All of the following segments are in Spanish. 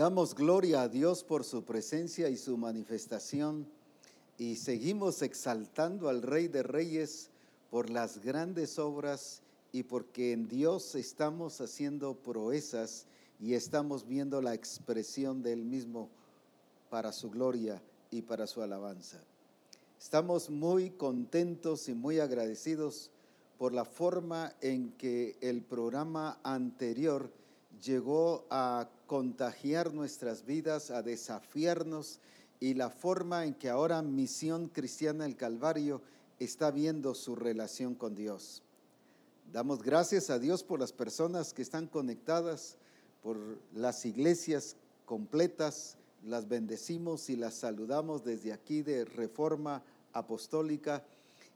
Damos gloria a Dios por su presencia y su manifestación y seguimos exaltando al Rey de Reyes por las grandes obras y porque en Dios estamos haciendo proezas y estamos viendo la expresión del mismo para su gloria y para su alabanza. Estamos muy contentos y muy agradecidos por la forma en que el programa anterior llegó a contagiar nuestras vidas, a desafiarnos y la forma en que ahora Misión Cristiana del Calvario está viendo su relación con Dios. Damos gracias a Dios por las personas que están conectadas, por las iglesias completas, las bendecimos y las saludamos desde aquí de Reforma Apostólica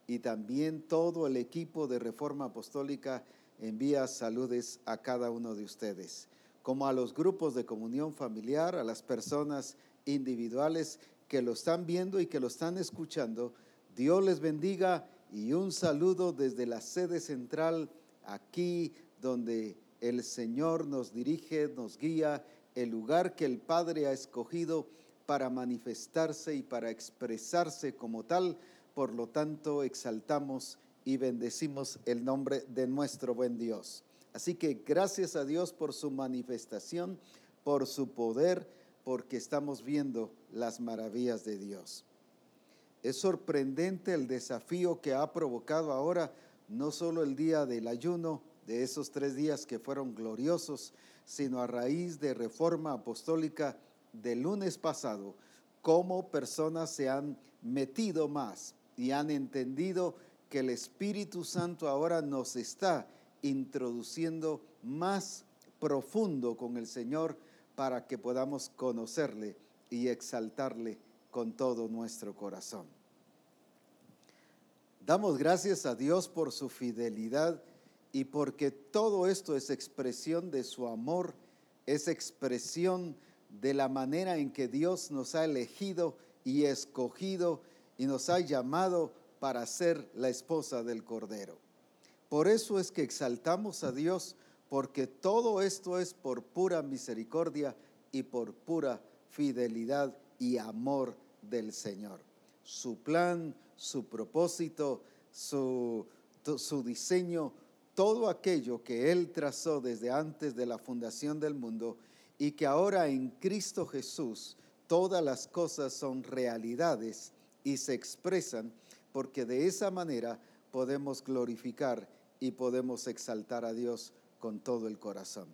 y también todo el equipo de Reforma Apostólica envía saludes a cada uno de ustedes, como a los grupos de comunión familiar, a las personas individuales que lo están viendo y que lo están escuchando. Dios les bendiga y un saludo desde la sede central, aquí donde el Señor nos dirige, nos guía, el lugar que el Padre ha escogido para manifestarse y para expresarse como tal. Por lo tanto, exaltamos y bendecimos el nombre de nuestro buen Dios. Así que gracias a Dios por su manifestación, por su poder, porque estamos viendo las maravillas de Dios. Es sorprendente el desafío que ha provocado ahora no solo el día del ayuno, de esos tres días que fueron gloriosos, sino a raíz de reforma apostólica del lunes pasado, cómo personas se han metido más y han entendido que el Espíritu Santo ahora nos está introduciendo más profundo con el Señor para que podamos conocerle y exaltarle con todo nuestro corazón. Damos gracias a Dios por su fidelidad y porque todo esto es expresión de su amor, es expresión de la manera en que Dios nos ha elegido y escogido y nos ha llamado para ser la esposa del Cordero. Por eso es que exaltamos a Dios, porque todo esto es por pura misericordia y por pura fidelidad y amor del Señor. Su plan, su propósito, su, diseño, todo aquello que Él trazó desde antes de la fundación del mundo y que ahora en Cristo Jesús todas las cosas son realidades y se expresan porque de esa manera podemos glorificar y podemos exaltar a Dios con todo el corazón.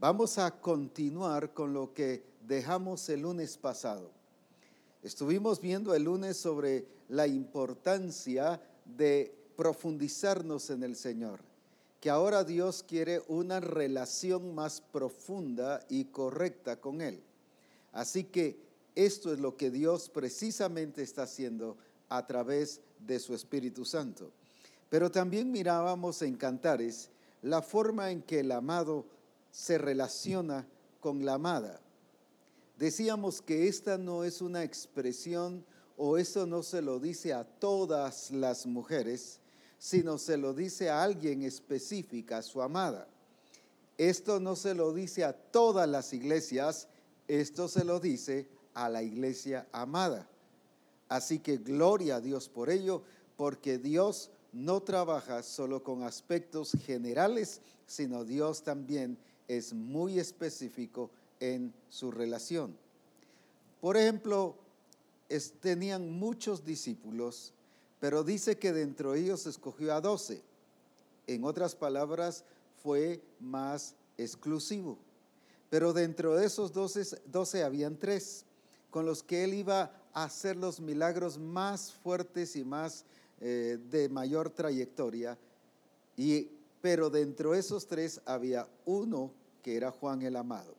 Vamos a continuar con lo que dejamos el lunes pasado. Estuvimos viendo el lunes sobre la importancia de profundizarnos en el Señor, que ahora Dios quiere una relación más profunda y correcta con Él. Así que esto es lo que Dios precisamente está haciendo a través de su Espíritu Santo. Pero también mirábamos en Cantares la forma en que el amado se relaciona con la amada. Decíamos que esta no es una expresión o eso no se lo dice a todas las mujeres, sino se lo dice a alguien específica, a su amada. Esto no se lo dice a todas las iglesias, esto se lo dice a la iglesia amada. Así que gloria a Dios por ello, porque Dios no trabaja solo con aspectos generales, sino Dios también es muy específico en su relación. Por ejemplo, tenían muchos discípulos, pero dice que dentro de ellos escogió a doce. En otras palabras, fue más exclusivo. Pero dentro de esos doce, habían tres con los que él iba a hacer los milagros más fuertes y más eh, de mayor trayectoria. Y, pero dentro de esos tres había uno que era Juan el Amado.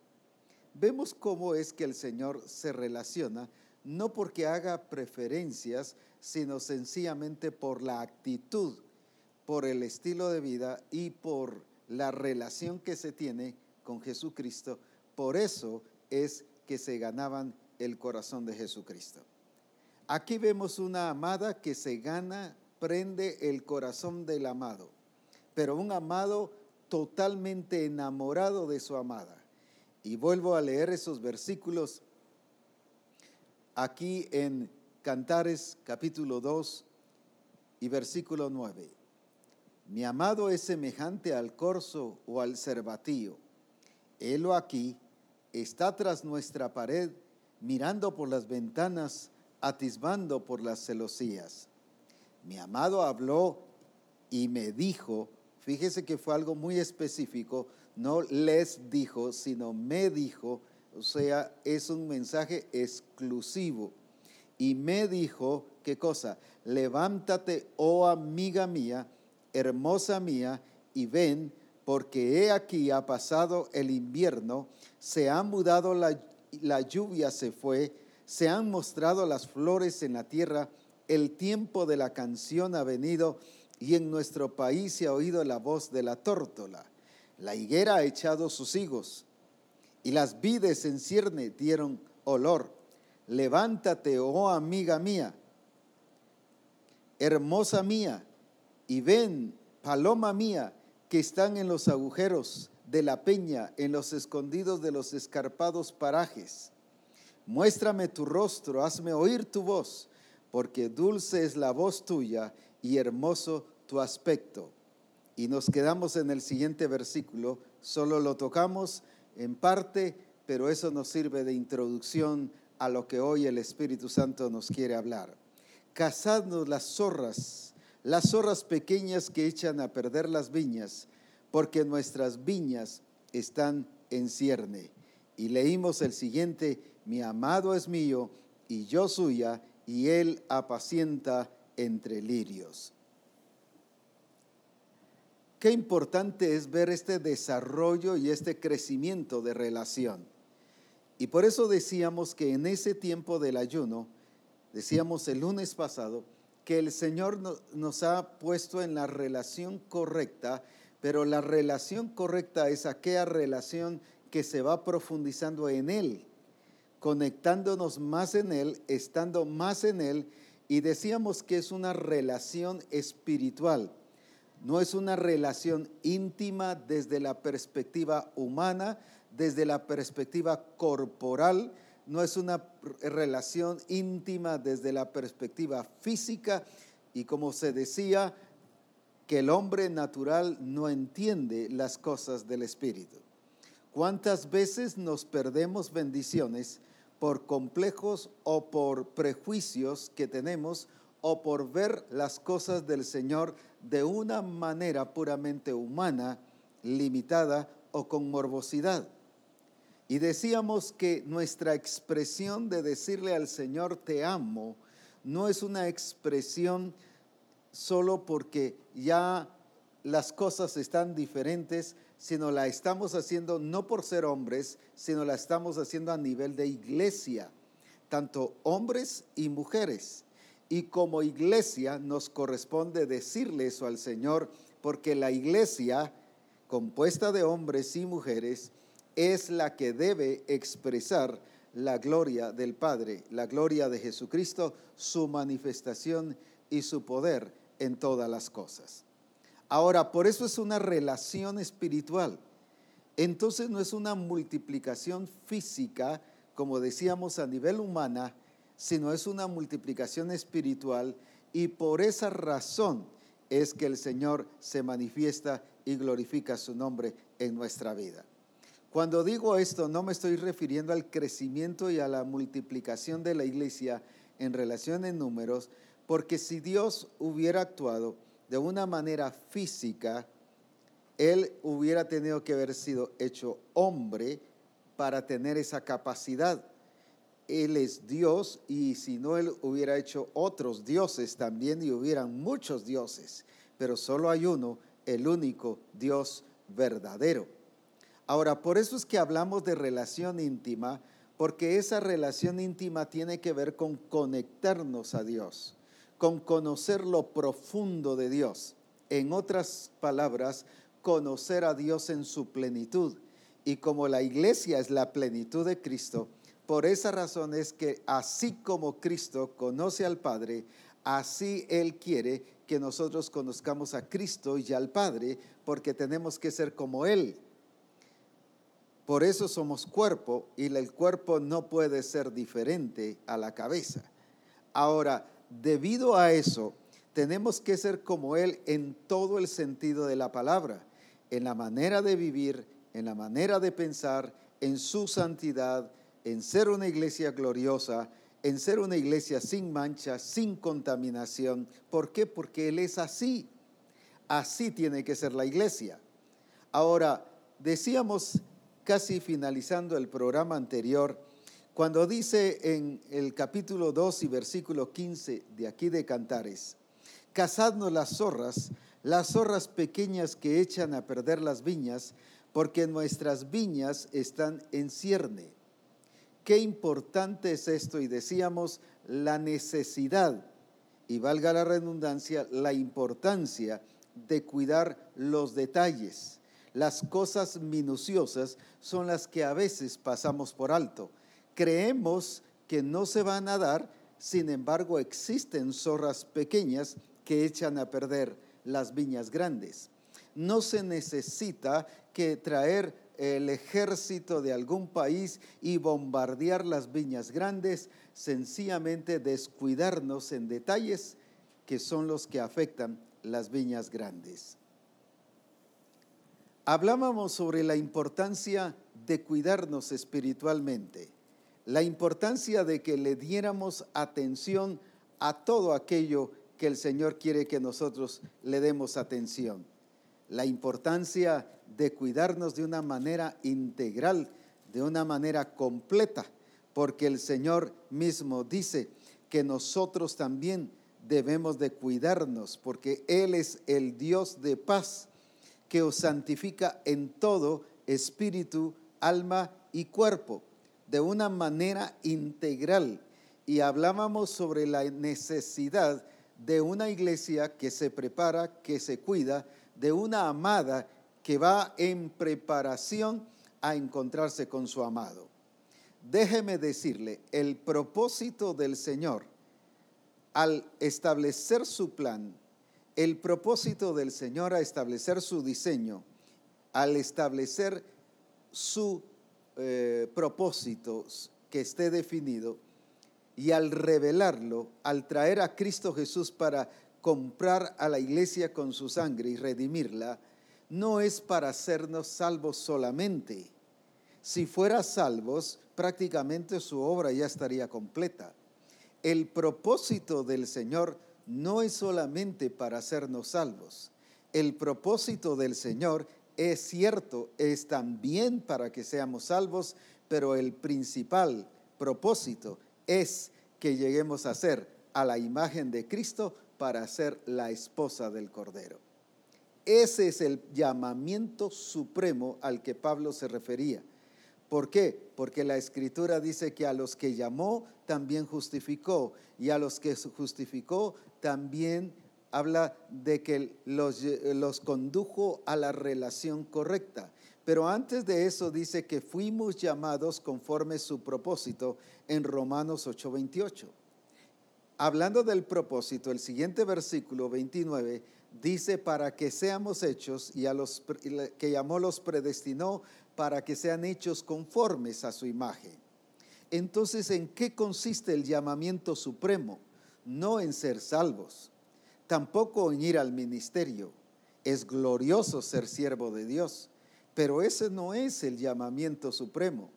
Vemos cómo es que el Señor se relaciona, no porque haga preferencias, sino sencillamente por la actitud, por el estilo de vida y por la relación que se tiene con Jesucristo. Por eso es que se ganaban el corazón de Jesucristo. Aquí vemos una amada que se gana, prende el corazón del amado, pero un amado totalmente enamorado de su amada. Y vuelvo a leer esos versículos aquí en Cantares capítulo 2 y versículo 9. Mi amado es semejante al corzo o al cervatío. Helo aquí, está tras nuestra pared, mirando por las ventanas, atisbando por las celosías. Mi amado habló y me dijo, fíjese que fue algo muy específico, no les dijo, sino me dijo, o sea, es un mensaje exclusivo. Y me dijo, ¿qué cosa? Levántate, oh amiga mía, hermosa mía, y ven, porque he aquí ha pasado el invierno, se ha mudado la, la lluvia, se fue, se han mostrado las flores en la tierra, el tiempo de la canción ha venido, y en nuestro país se ha oído la voz de la tórtola. La higuera ha echado sus higos, y las vides en cierne dieron olor. Levántate, oh amiga mía, hermosa mía, y ven, paloma mía, que están en los agujeros de la peña, en los escondidos de los escarpados parajes. Muéstrame tu rostro, hazme oír tu voz, porque dulce es la voz tuya y hermoso tu aspecto. Y nos quedamos en el siguiente versículo, solo lo tocamos en parte, pero eso nos sirve de introducción a lo que hoy el Espíritu Santo nos quiere hablar. Cazadnos las zorras las zorras pequeñas que echan a perder las viñas, porque nuestras viñas están en cierne. Y leímos el siguiente, mi amado es mío y yo suya, y él apacienta entre lirios. Qué importante es ver este desarrollo y este crecimiento de relación. Y por eso decíamos que en ese tiempo del ayuno, decíamos el lunes pasado, que el Señor nos ha puesto en la relación correcta, pero la relación correcta es aquella relación que se va profundizando en Él, conectándonos más en Él, estando más en Él, y decíamos que es una relación espiritual, no es una relación íntima desde la perspectiva humana, desde la perspectiva corporal, no es una relación íntima desde la perspectiva física. Y como se decía, que el hombre natural no entiende las cosas del Espíritu. ¿Cuántas veces nos perdemos bendiciones por complejos o por prejuicios que tenemos o por ver las cosas del Señor de una manera puramente humana, limitada o con morbosidad? Y decíamos que nuestra expresión de decirle al Señor te amo no es una expresión solo porque ya las cosas están diferentes, sino la estamos haciendo no por ser hombres, sino la estamos haciendo a nivel de iglesia, tanto hombres y mujeres. Y como iglesia nos corresponde decirle eso al Señor, porque la iglesia, compuesta de hombres y mujeres, es la que debe expresar la gloria del Padre, la gloria de Jesucristo, su manifestación y su poder en todas las cosas. Ahora, por eso es una relación espiritual. Entonces no es una multiplicación física, como decíamos a nivel humana, sino es una multiplicación espiritual y por esa razón es que el Señor se manifiesta y glorifica su nombre en nuestra vida. Cuando digo esto, no me estoy refiriendo al crecimiento y a la multiplicación de la iglesia en relación en números, porque si Dios hubiera actuado de una manera física, Él hubiera tenido que haber sido hecho hombre para tener esa capacidad. Él es Dios y si no, Él hubiera hecho otros dioses también y hubieran muchos dioses, pero solo hay uno, el único Dios verdadero. Ahora, por eso es que hablamos de relación íntima, porque esa relación íntima tiene que ver con conectarnos a Dios, con conocer lo profundo de Dios. En otras palabras, conocer a Dios en su plenitud. Y como la iglesia es la plenitud de Cristo, por esa razón es que así como Cristo conoce al Padre, así Él quiere que nosotros conozcamos a Cristo y al Padre, porque tenemos que ser como Él. Por eso somos cuerpo y el cuerpo no puede ser diferente a la cabeza. Ahora, debido a eso, tenemos que ser como Él en todo el sentido de la palabra, en la manera de vivir, en la manera de pensar, en su santidad, en ser una iglesia gloriosa, en ser una iglesia sin mancha, sin contaminación. ¿Por qué? Porque Él es así. Así tiene que ser la iglesia. Ahora, decíamos casi finalizando el programa anterior, cuando dice en el capítulo 2 y versículo 15 de aquí de Cantares, cazadnos las zorras, las zorras pequeñas que echan a perder las viñas, porque nuestras viñas están en cierne. Qué importante es esto y decíamos la necesidad, y valga la redundancia, la importancia de cuidar los detalles. Las cosas minuciosas son las que a veces pasamos por alto. Creemos que no se van a dar, sin embargo existen zorras pequeñas que echan a perder las viñas grandes. No se necesita que traer el ejército de algún país y bombardear las viñas grandes, sencillamente descuidarnos en detalles que son los que afectan las viñas grandes. Hablábamos sobre la importancia de cuidarnos espiritualmente, la importancia de que le diéramos atención a todo aquello que el Señor quiere que nosotros le demos atención. La importancia de cuidarnos de una manera integral, de una manera completa, porque el Señor mismo dice que nosotros también debemos de cuidarnos, porque Él es el Dios de paz, que os santifica en todo espíritu, alma y cuerpo, de una manera integral. Y hablábamos sobre la necesidad de una iglesia que se prepara, que se cuida, de una amada que va en preparación a encontrarse con su amado. Déjeme decirle, el propósito del Señor al establecer su plan, el propósito del Señor a establecer su diseño, al establecer su eh, propósito que esté definido, y al revelarlo, al traer a Cristo Jesús para comprar a la iglesia con su sangre y redimirla, no es para hacernos salvos solamente. Si fuera salvos, prácticamente su obra ya estaría completa. El propósito del Señor no es solamente para hacernos salvos. El propósito del Señor es cierto, es también para que seamos salvos, pero el principal propósito es que lleguemos a ser a la imagen de Cristo para ser la esposa del Cordero. Ese es el llamamiento supremo al que Pablo se refería. ¿Por qué? Porque la escritura dice que a los que llamó también justificó y a los que justificó también habla de que los, los condujo a la relación correcta. Pero antes de eso dice que fuimos llamados conforme su propósito en Romanos 8:28. Hablando del propósito, el siguiente versículo 29 dice para que seamos hechos y a los que llamó los predestinó para que sean hechos conformes a su imagen. Entonces, ¿en qué consiste el llamamiento supremo? No en ser salvos, tampoco en ir al ministerio. Es glorioso ser siervo de Dios pero ese no es el llamamiento supremo.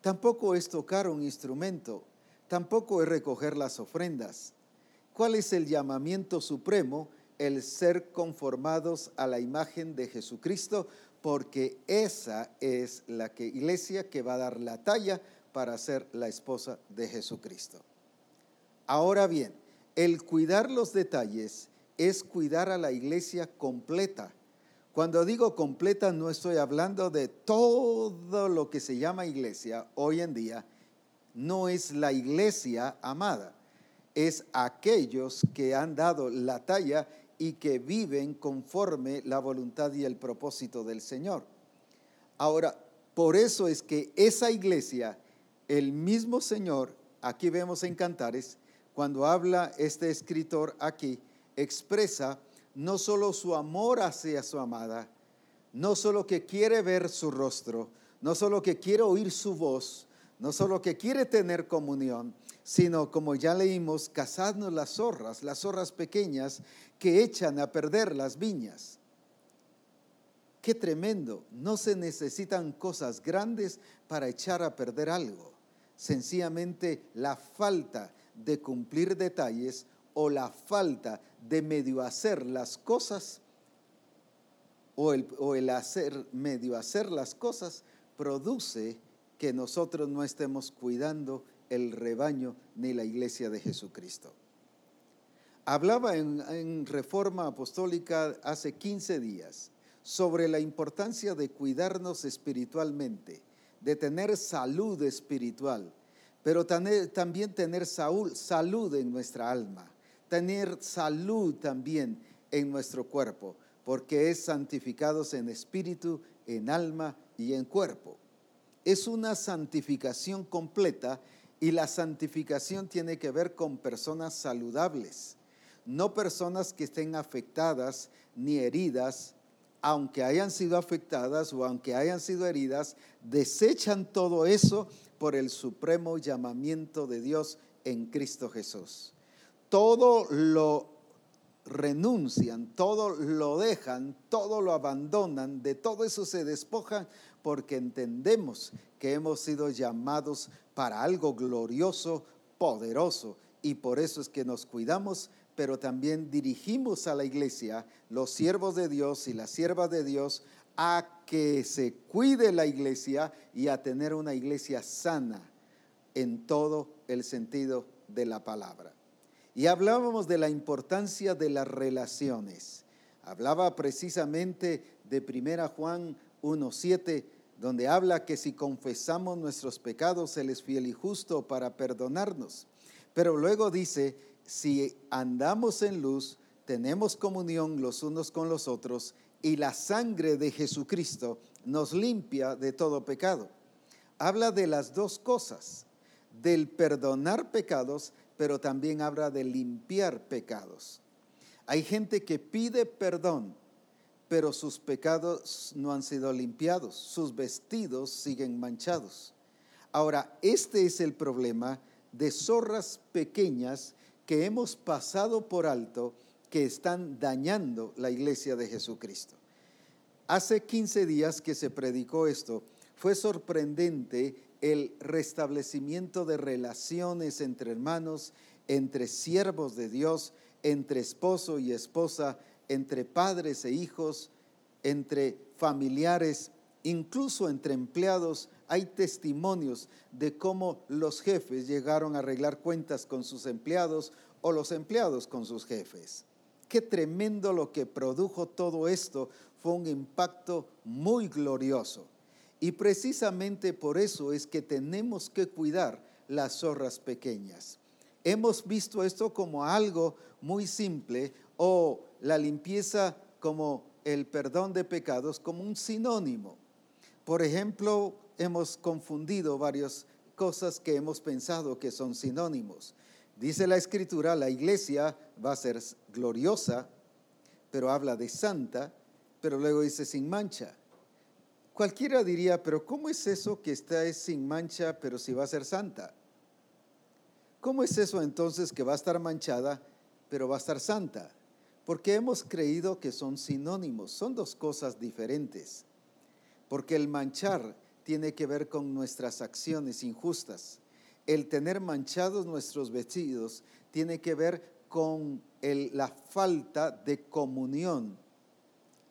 Tampoco es tocar un instrumento, tampoco es recoger las ofrendas. ¿Cuál es el llamamiento supremo? El ser conformados a la imagen de Jesucristo, porque esa es la iglesia que va a dar la talla para ser la esposa de Jesucristo. Ahora bien, el cuidar los detalles es cuidar a la iglesia completa cuando digo completa no estoy hablando de todo lo que se llama iglesia hoy en día. No es la iglesia amada, es aquellos que han dado la talla y que viven conforme la voluntad y el propósito del Señor. Ahora, por eso es que esa iglesia, el mismo Señor, aquí vemos en Cantares, cuando habla este escritor aquí, expresa no solo su amor hacia su amada, no solo que quiere ver su rostro, no solo que quiere oír su voz, no solo que quiere tener comunión, sino como ya leímos, cazadnos las zorras, las zorras pequeñas que echan a perder las viñas. Qué tremendo, no se necesitan cosas grandes para echar a perder algo. Sencillamente la falta de cumplir detalles o la falta de medio hacer las cosas o el, o el hacer medio hacer las cosas produce que nosotros no estemos cuidando el rebaño ni la iglesia de Jesucristo. Hablaba en, Reforma Apostólica hace 15 días sobre la importancia de cuidarnos espiritualmente, de tener salud espiritual, pero también tener salud en nuestra alma, tener salud también en nuestro cuerpo, porque es santificados en espíritu, en alma y en cuerpo. Es una santificación completa y la santificación tiene que ver con personas saludables, no personas que estén afectadas ni heridas, aunque hayan sido afectadas o aunque hayan sido heridas, desechan todo eso por el supremo llamamiento de Dios en Cristo Jesús. Todo lo renuncian, todo lo dejan, todo lo abandonan, de todo eso se despojan porque entendemos que hemos sido llamados para algo glorioso, poderoso, y por eso es que nos cuidamos, pero también dirigimos a la iglesia, los siervos de Dios y las siervas de Dios, a que se cuide la iglesia y a tener una iglesia sana en todo el sentido de la palabra. Y hablábamos de la importancia de las relaciones. Hablaba precisamente de 1 Juan 1.7 donde habla que si confesamos nuestros pecados, Él es fiel y justo para perdonarnos. Pero luego dice, si andamos en luz, tenemos comunión los unos con los otros y la sangre de Jesucristo nos limpia de todo pecado. Habla de las dos cosas, del perdonar pecados, pero también habla de limpiar pecados. Hay gente que pide perdón, pero sus pecados no han sido limpiados, sus vestidos siguen manchados. Ahora, este es el problema de zorras pequeñas que hemos pasado por alto que están dañando la iglesia de Jesucristo. Hace 15 días que se predicó esto, fue sorprendente el restablecimiento de relaciones entre hermanos, entre siervos de Dios, entre esposo y esposa, entre padres e hijos, entre familiares, incluso entre empleados, hay testimonios de cómo los jefes llegaron a arreglar cuentas con sus empleados o los empleados con sus jefes. Qué tremendo lo que produjo todo esto. Fue un impacto muy glorioso. Y precisamente por eso es que tenemos que cuidar las zorras pequeñas. Hemos visto esto como algo muy simple o la limpieza como el perdón de pecados como un sinónimo. Por ejemplo, hemos confundido varias cosas que hemos pensado que son sinónimos. Dice la escritura, la iglesia va a ser gloriosa, pero habla de santa, pero luego dice sin mancha. Cualquiera diría, pero ¿cómo es eso que está sin mancha, pero si va a ser santa? ¿Cómo es eso entonces que va a estar manchada, pero va a estar santa? porque hemos creído que son sinónimos, son dos cosas diferentes, porque el manchar tiene que ver con nuestras acciones injustas, el tener manchados nuestros vestidos tiene que ver con la falta de comunión,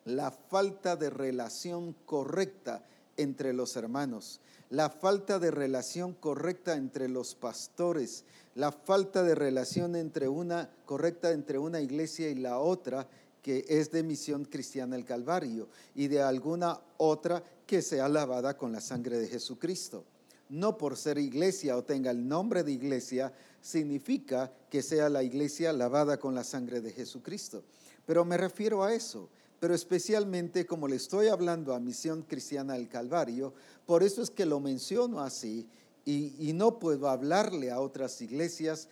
la falta de relación correcta entre los hermanos, la falta de relación correcta entre los pastores, la falta de relación correcta entre una iglesia y la otra que es de misión cristiana el Calvario y de alguna otra que sea lavada con la sangre de Jesucristo. No por ser iglesia o tenga el nombre de iglesia significa que sea la iglesia lavada con la sangre de Jesucristo. Pero me refiero a eso pero especialmente como le estoy hablando a Misión Cristiana del Calvario, por eso es que lo menciono así y, no puedo hablarle a otras iglesias,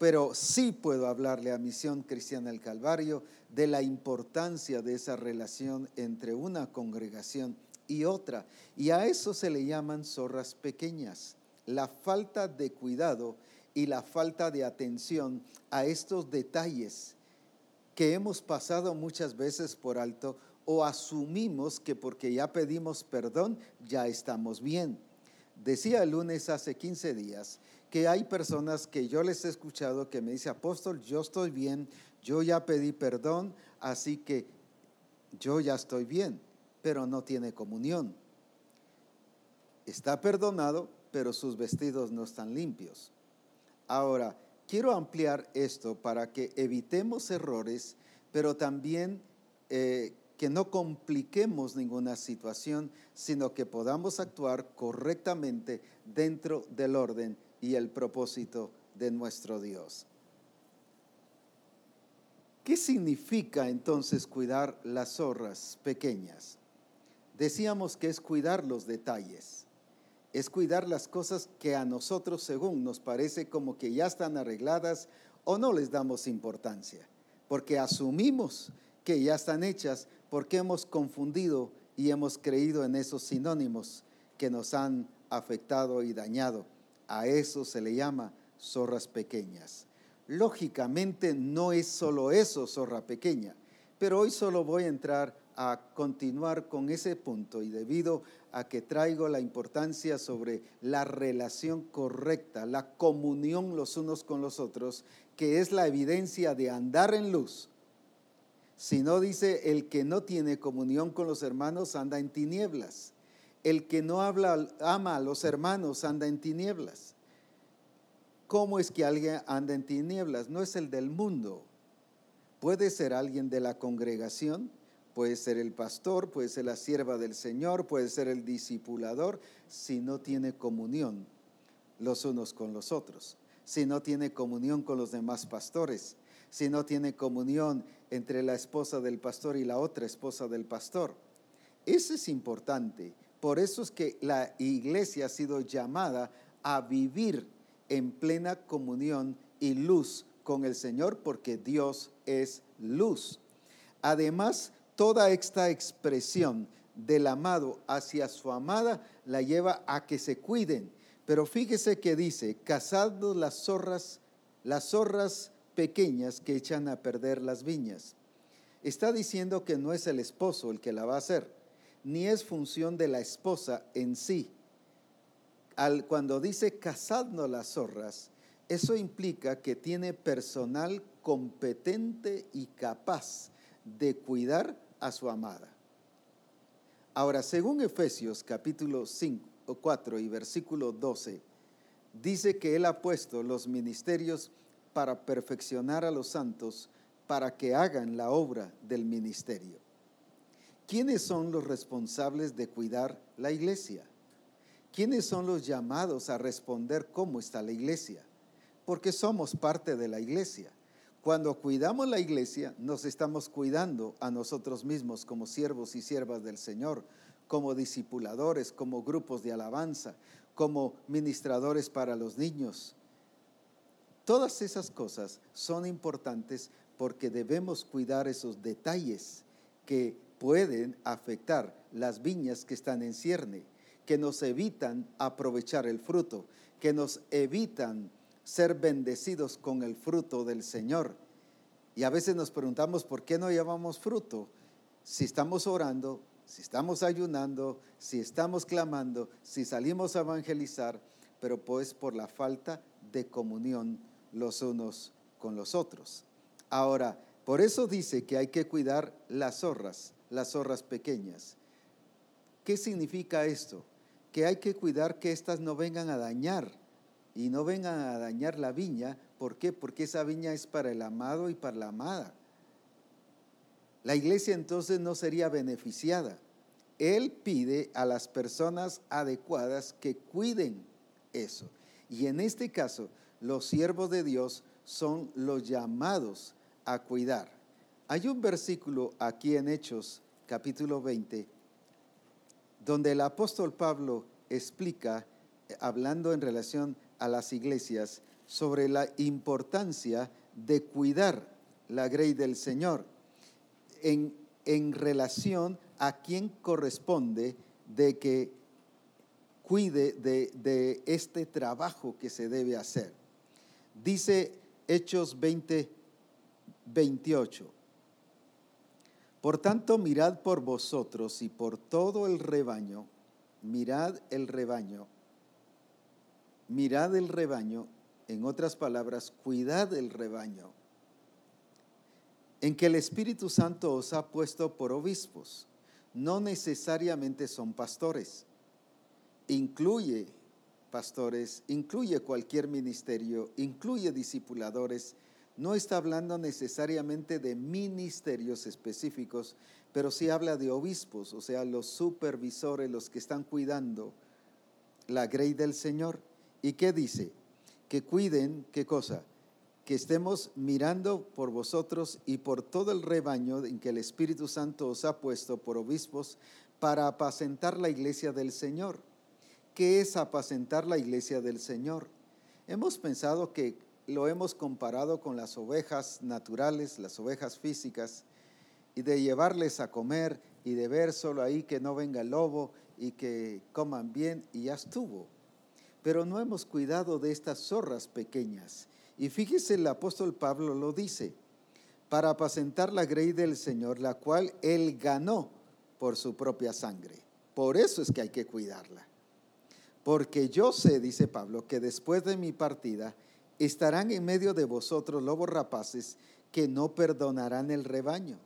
pero sí puedo hablarle a Misión Cristiana del Calvario de la importancia de esa relación entre una congregación y otra. Y a eso se le llaman zorras pequeñas. La falta de cuidado y la falta de atención a estos detalles que hemos pasado muchas veces por alto o asumimos que porque ya pedimos perdón ya estamos bien. Decía el lunes hace 15 días que hay personas que yo les he escuchado que me dice, apóstol, yo estoy bien, yo ya pedí perdón, así que yo ya estoy bien, pero no tiene comunión. Está perdonado, pero sus vestidos no están limpios. Ahora, quiero ampliar esto para que evitemos errores, pero también eh, que no compliquemos ninguna situación, sino que podamos actuar correctamente dentro del orden y el propósito de nuestro Dios. ¿Qué significa entonces cuidar las zorras pequeñas? Decíamos que es cuidar los detalles, es cuidar las cosas que a nosotros según nos parece como que ya están arregladas o no les damos importancia, porque asumimos que ya están hechas porque hemos confundido y hemos creído en esos sinónimos que nos han afectado y dañado. A eso se le llama zorras pequeñas. Lógicamente no es solo eso, zorra pequeña, pero hoy solo voy a entrar a continuar con ese punto y debido a que traigo la importancia sobre la relación correcta, la comunión los unos con los otros, que es la evidencia de andar en luz. Si no dice, el que no tiene comunión con los hermanos anda en tinieblas. El que no habla, ama a los hermanos anda en tinieblas. ¿Cómo es que alguien anda en tinieblas? No es el del mundo. Puede ser alguien de la congregación, puede ser el pastor, puede ser la sierva del Señor, puede ser el discipulador, si no tiene comunión los unos con los otros, si no tiene comunión con los demás pastores, si no tiene comunión entre la esposa del pastor y la otra esposa del pastor. Eso es importante. Por eso es que la iglesia ha sido llamada a vivir en plena comunión y luz con el Señor porque Dios es luz. Además, toda esta expresión del amado hacia su amada la lleva a que se cuiden. Pero fíjese que dice, cazando las zorras, las zorras pequeñas que echan a perder las viñas. Está diciendo que no es el esposo el que la va a hacer, ni es función de la esposa en sí, cuando dice cazando las zorras, eso implica que tiene personal competente y capaz de cuidar a su amada. Ahora, según Efesios capítulo 5, 4 y versículo 12, dice que Él ha puesto los ministerios para perfeccionar a los santos, para que hagan la obra del ministerio. ¿Quiénes son los responsables de cuidar la iglesia? ¿Quiénes son los llamados a responder cómo está la iglesia? Porque somos parte de la iglesia. Cuando cuidamos la iglesia, nos estamos cuidando a nosotros mismos como siervos y siervas del Señor, como discipuladores, como grupos de alabanza, como ministradores para los niños. Todas esas cosas son importantes porque debemos cuidar esos detalles que pueden afectar las viñas que están en cierne que nos evitan aprovechar el fruto, que nos evitan ser bendecidos con el fruto del Señor. Y a veces nos preguntamos por qué no llevamos fruto. Si estamos orando, si estamos ayunando, si estamos clamando, si salimos a evangelizar, pero pues por la falta de comunión los unos con los otros. Ahora, por eso dice que hay que cuidar las zorras, las zorras pequeñas. ¿Qué significa esto? que hay que cuidar que éstas no vengan a dañar y no vengan a dañar la viña. ¿Por qué? Porque esa viña es para el amado y para la amada. La iglesia entonces no sería beneficiada. Él pide a las personas adecuadas que cuiden eso. Y en este caso, los siervos de Dios son los llamados a cuidar. Hay un versículo aquí en Hechos capítulo 20 donde el apóstol Pablo explica, hablando en relación a las iglesias, sobre la importancia de cuidar la grey del Señor en, en relación a quien corresponde de que cuide de, de este trabajo que se debe hacer. Dice Hechos 20, 28. Por tanto, mirad por vosotros y por todo el rebaño, mirad el rebaño, mirad el rebaño, en otras palabras, cuidad el rebaño, en que el Espíritu Santo os ha puesto por obispos. No necesariamente son pastores, incluye pastores, incluye cualquier ministerio, incluye discipuladores. No está hablando necesariamente de ministerios específicos, pero sí habla de obispos, o sea, los supervisores, los que están cuidando la grey del Señor. ¿Y qué dice? Que cuiden, ¿qué cosa? Que estemos mirando por vosotros y por todo el rebaño en que el Espíritu Santo os ha puesto por obispos para apacentar la iglesia del Señor ¿Qué es apacentar la iglesia del Señor? Hemos pensado que lo hemos comparado con las ovejas naturales, las ovejas físicas, y de llevarles a comer y de ver solo ahí que no venga el lobo y que coman bien y ya estuvo. Pero no hemos cuidado de estas zorras pequeñas. Y fíjese, el apóstol Pablo lo dice, para apacentar la grey del Señor, la cual él ganó por su propia sangre. Por eso es que hay que cuidarla. Porque yo sé, dice Pablo, que después de mi partida estarán en medio de vosotros lobos rapaces que no perdonarán el rebaño.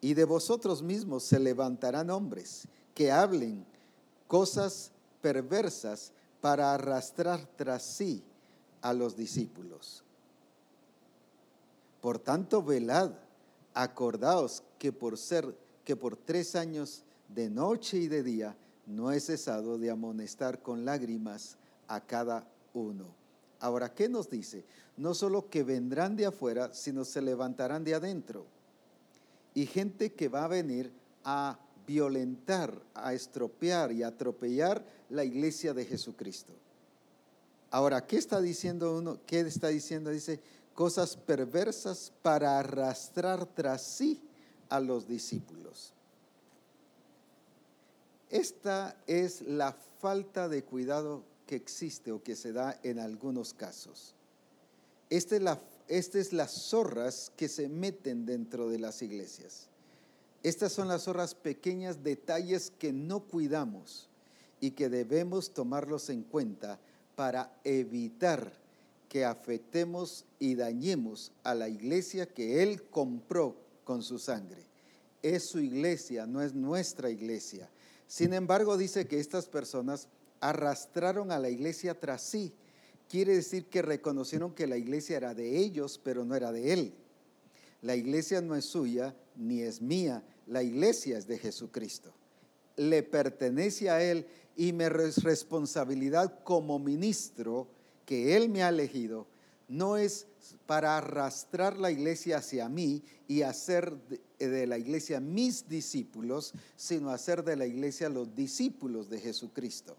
Y de vosotros mismos se levantarán hombres que hablen cosas perversas para arrastrar tras sí a los discípulos. Por tanto, velad, acordaos que por ser que por tres años de noche y de día no he cesado de amonestar con lágrimas a cada uno. Ahora, ¿qué nos dice? No solo que vendrán de afuera, sino se levantarán de adentro. Y gente que va a venir a violentar, a estropear y a atropellar la iglesia de Jesucristo. Ahora, ¿qué está diciendo uno? ¿Qué está diciendo? Dice, cosas perversas para arrastrar tras sí a los discípulos. Esta es la falta de cuidado existe o que se da en algunos casos. Esta es, la, es las zorras que se meten dentro de las iglesias. Estas son las zorras pequeñas, detalles que no cuidamos y que debemos tomarlos en cuenta para evitar que afectemos y dañemos a la iglesia que Él compró con su sangre. Es su iglesia, no es nuestra iglesia. Sin embargo, dice que estas personas arrastraron a la iglesia tras sí. Quiere decir que reconocieron que la iglesia era de ellos, pero no era de él. La iglesia no es suya ni es mía, la iglesia es de Jesucristo. Le pertenece a él y es responsabilidad como ministro que él me ha elegido no es para arrastrar la iglesia hacia mí y hacer de, la iglesia mis discípulos, sino hacer de la iglesia los discípulos de Jesucristo.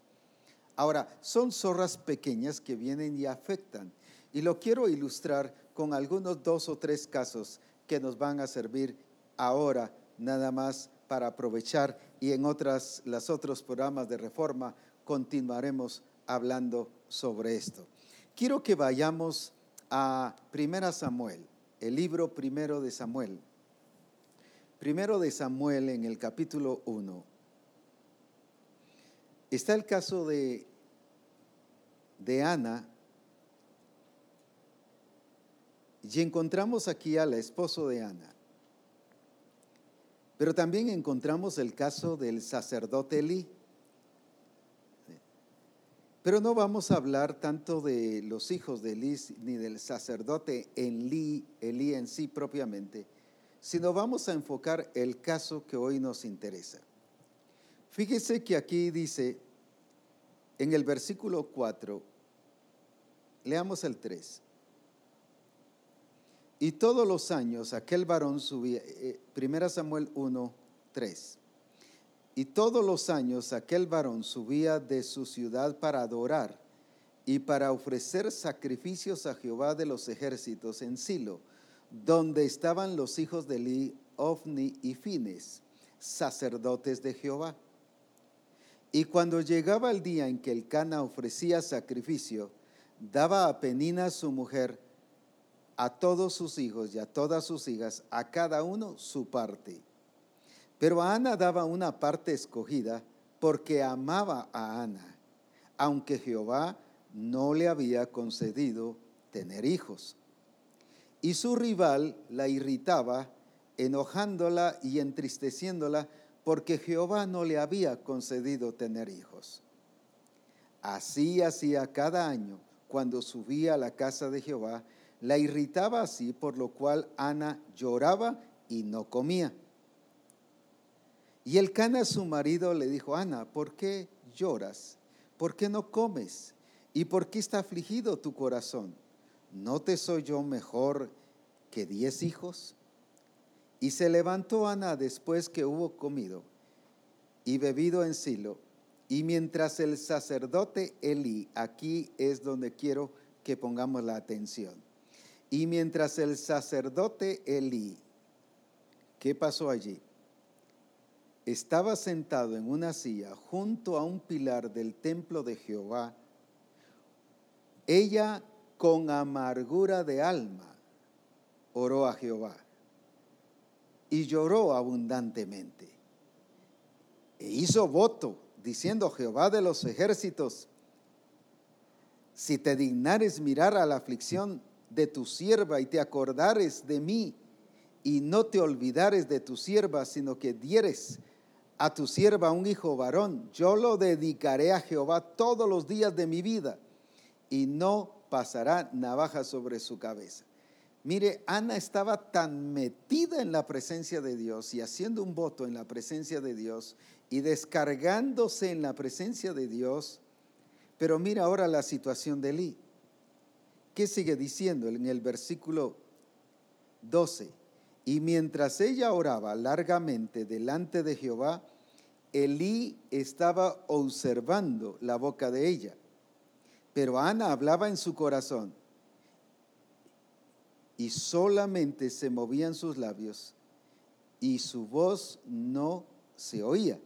Ahora, son zorras pequeñas que vienen y afectan. Y lo quiero ilustrar con algunos dos o tres casos que nos van a servir ahora nada más para aprovechar y en otras los otros programas de reforma continuaremos hablando sobre esto. Quiero que vayamos a Primera Samuel, el libro primero de Samuel. Primero de Samuel en el capítulo 1. Está el caso de, de Ana y encontramos aquí al esposo de Ana. Pero también encontramos el caso del sacerdote Elí. Pero no vamos a hablar tanto de los hijos de Elí ni del sacerdote Elí, Elí en sí propiamente, sino vamos a enfocar el caso que hoy nos interesa. Fíjese que aquí dice, en el versículo 4, leamos el 3. Y todos los años aquel varón subía, 1 eh, Samuel 1, 3. Y todos los años aquel varón subía de su ciudad para adorar y para ofrecer sacrificios a Jehová de los ejércitos en Silo, donde estaban los hijos de Eli, Ofni y Fines, sacerdotes de Jehová. Y cuando llegaba el día en que el Cana ofrecía sacrificio, daba a Penina su mujer a todos sus hijos y a todas sus hijas, a cada uno su parte. Pero a Ana daba una parte escogida porque amaba a Ana, aunque Jehová no le había concedido tener hijos. Y su rival la irritaba, enojándola y entristeciéndola, porque Jehová no le había concedido tener hijos. Así hacía cada año cuando subía a la casa de Jehová, la irritaba así, por lo cual Ana lloraba y no comía. Y el Cana, su marido, le dijo, Ana, ¿por qué lloras? ¿Por qué no comes? ¿Y por qué está afligido tu corazón? ¿No te soy yo mejor que diez hijos? Y se levantó Ana después que hubo comido y bebido en Silo. Y mientras el sacerdote Elí, aquí es donde quiero que pongamos la atención. Y mientras el sacerdote Elí, ¿qué pasó allí? Estaba sentado en una silla junto a un pilar del templo de Jehová. Ella con amargura de alma oró a Jehová y lloró abundantemente. E hizo voto diciendo Jehová de los ejércitos, si te dignares mirar a la aflicción de tu sierva y te acordares de mí y no te olvidares de tu sierva, sino que dieres a tu sierva un hijo varón, yo lo dedicaré a Jehová todos los días de mi vida y no pasará navaja sobre su cabeza. Mire, Ana estaba tan metida en la presencia de Dios y haciendo un voto en la presencia de Dios y descargándose en la presencia de Dios, pero mira ahora la situación de Elí. ¿Qué sigue diciendo en el versículo 12? Y mientras ella oraba largamente delante de Jehová, Elí estaba observando la boca de ella. Pero Ana hablaba en su corazón y solamente se movían sus labios y su voz no se oía.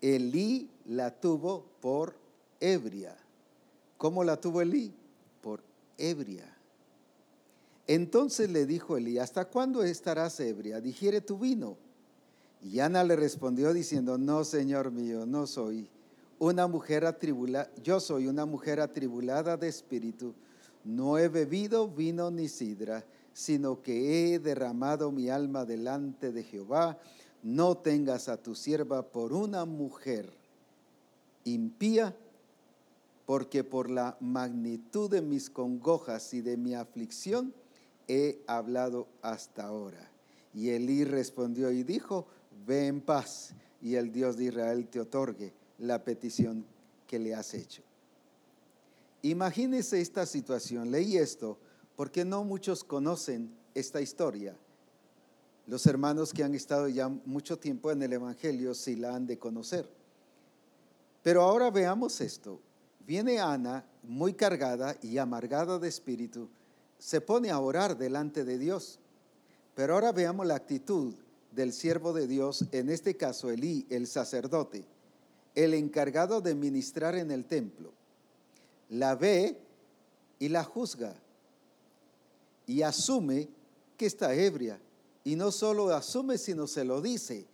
Elí la tuvo por ebria. ¿Cómo la tuvo Elí? ebria. Entonces le dijo Elí, ¿hasta cuándo estarás ebria? Digiere tu vino. Y Ana le respondió diciendo, no, Señor mío, no soy una mujer atribulada, yo soy una mujer atribulada de espíritu, no he bebido vino ni sidra, sino que he derramado mi alma delante de Jehová, no tengas a tu sierva por una mujer impía porque por la magnitud de mis congojas y de mi aflicción he hablado hasta ahora. Y Elí respondió y dijo, ve en paz y el Dios de Israel te otorgue la petición que le has hecho. Imagínese esta situación, leí esto porque no muchos conocen esta historia. Los hermanos que han estado ya mucho tiempo en el Evangelio sí la han de conocer. Pero ahora veamos esto viene Ana muy cargada y amargada de espíritu, se pone a orar delante de Dios. Pero ahora veamos la actitud del siervo de Dios, en este caso Elí, el sacerdote, el encargado de ministrar en el templo. La ve y la juzga y asume que está ebria. Y no solo asume, sino se lo dice,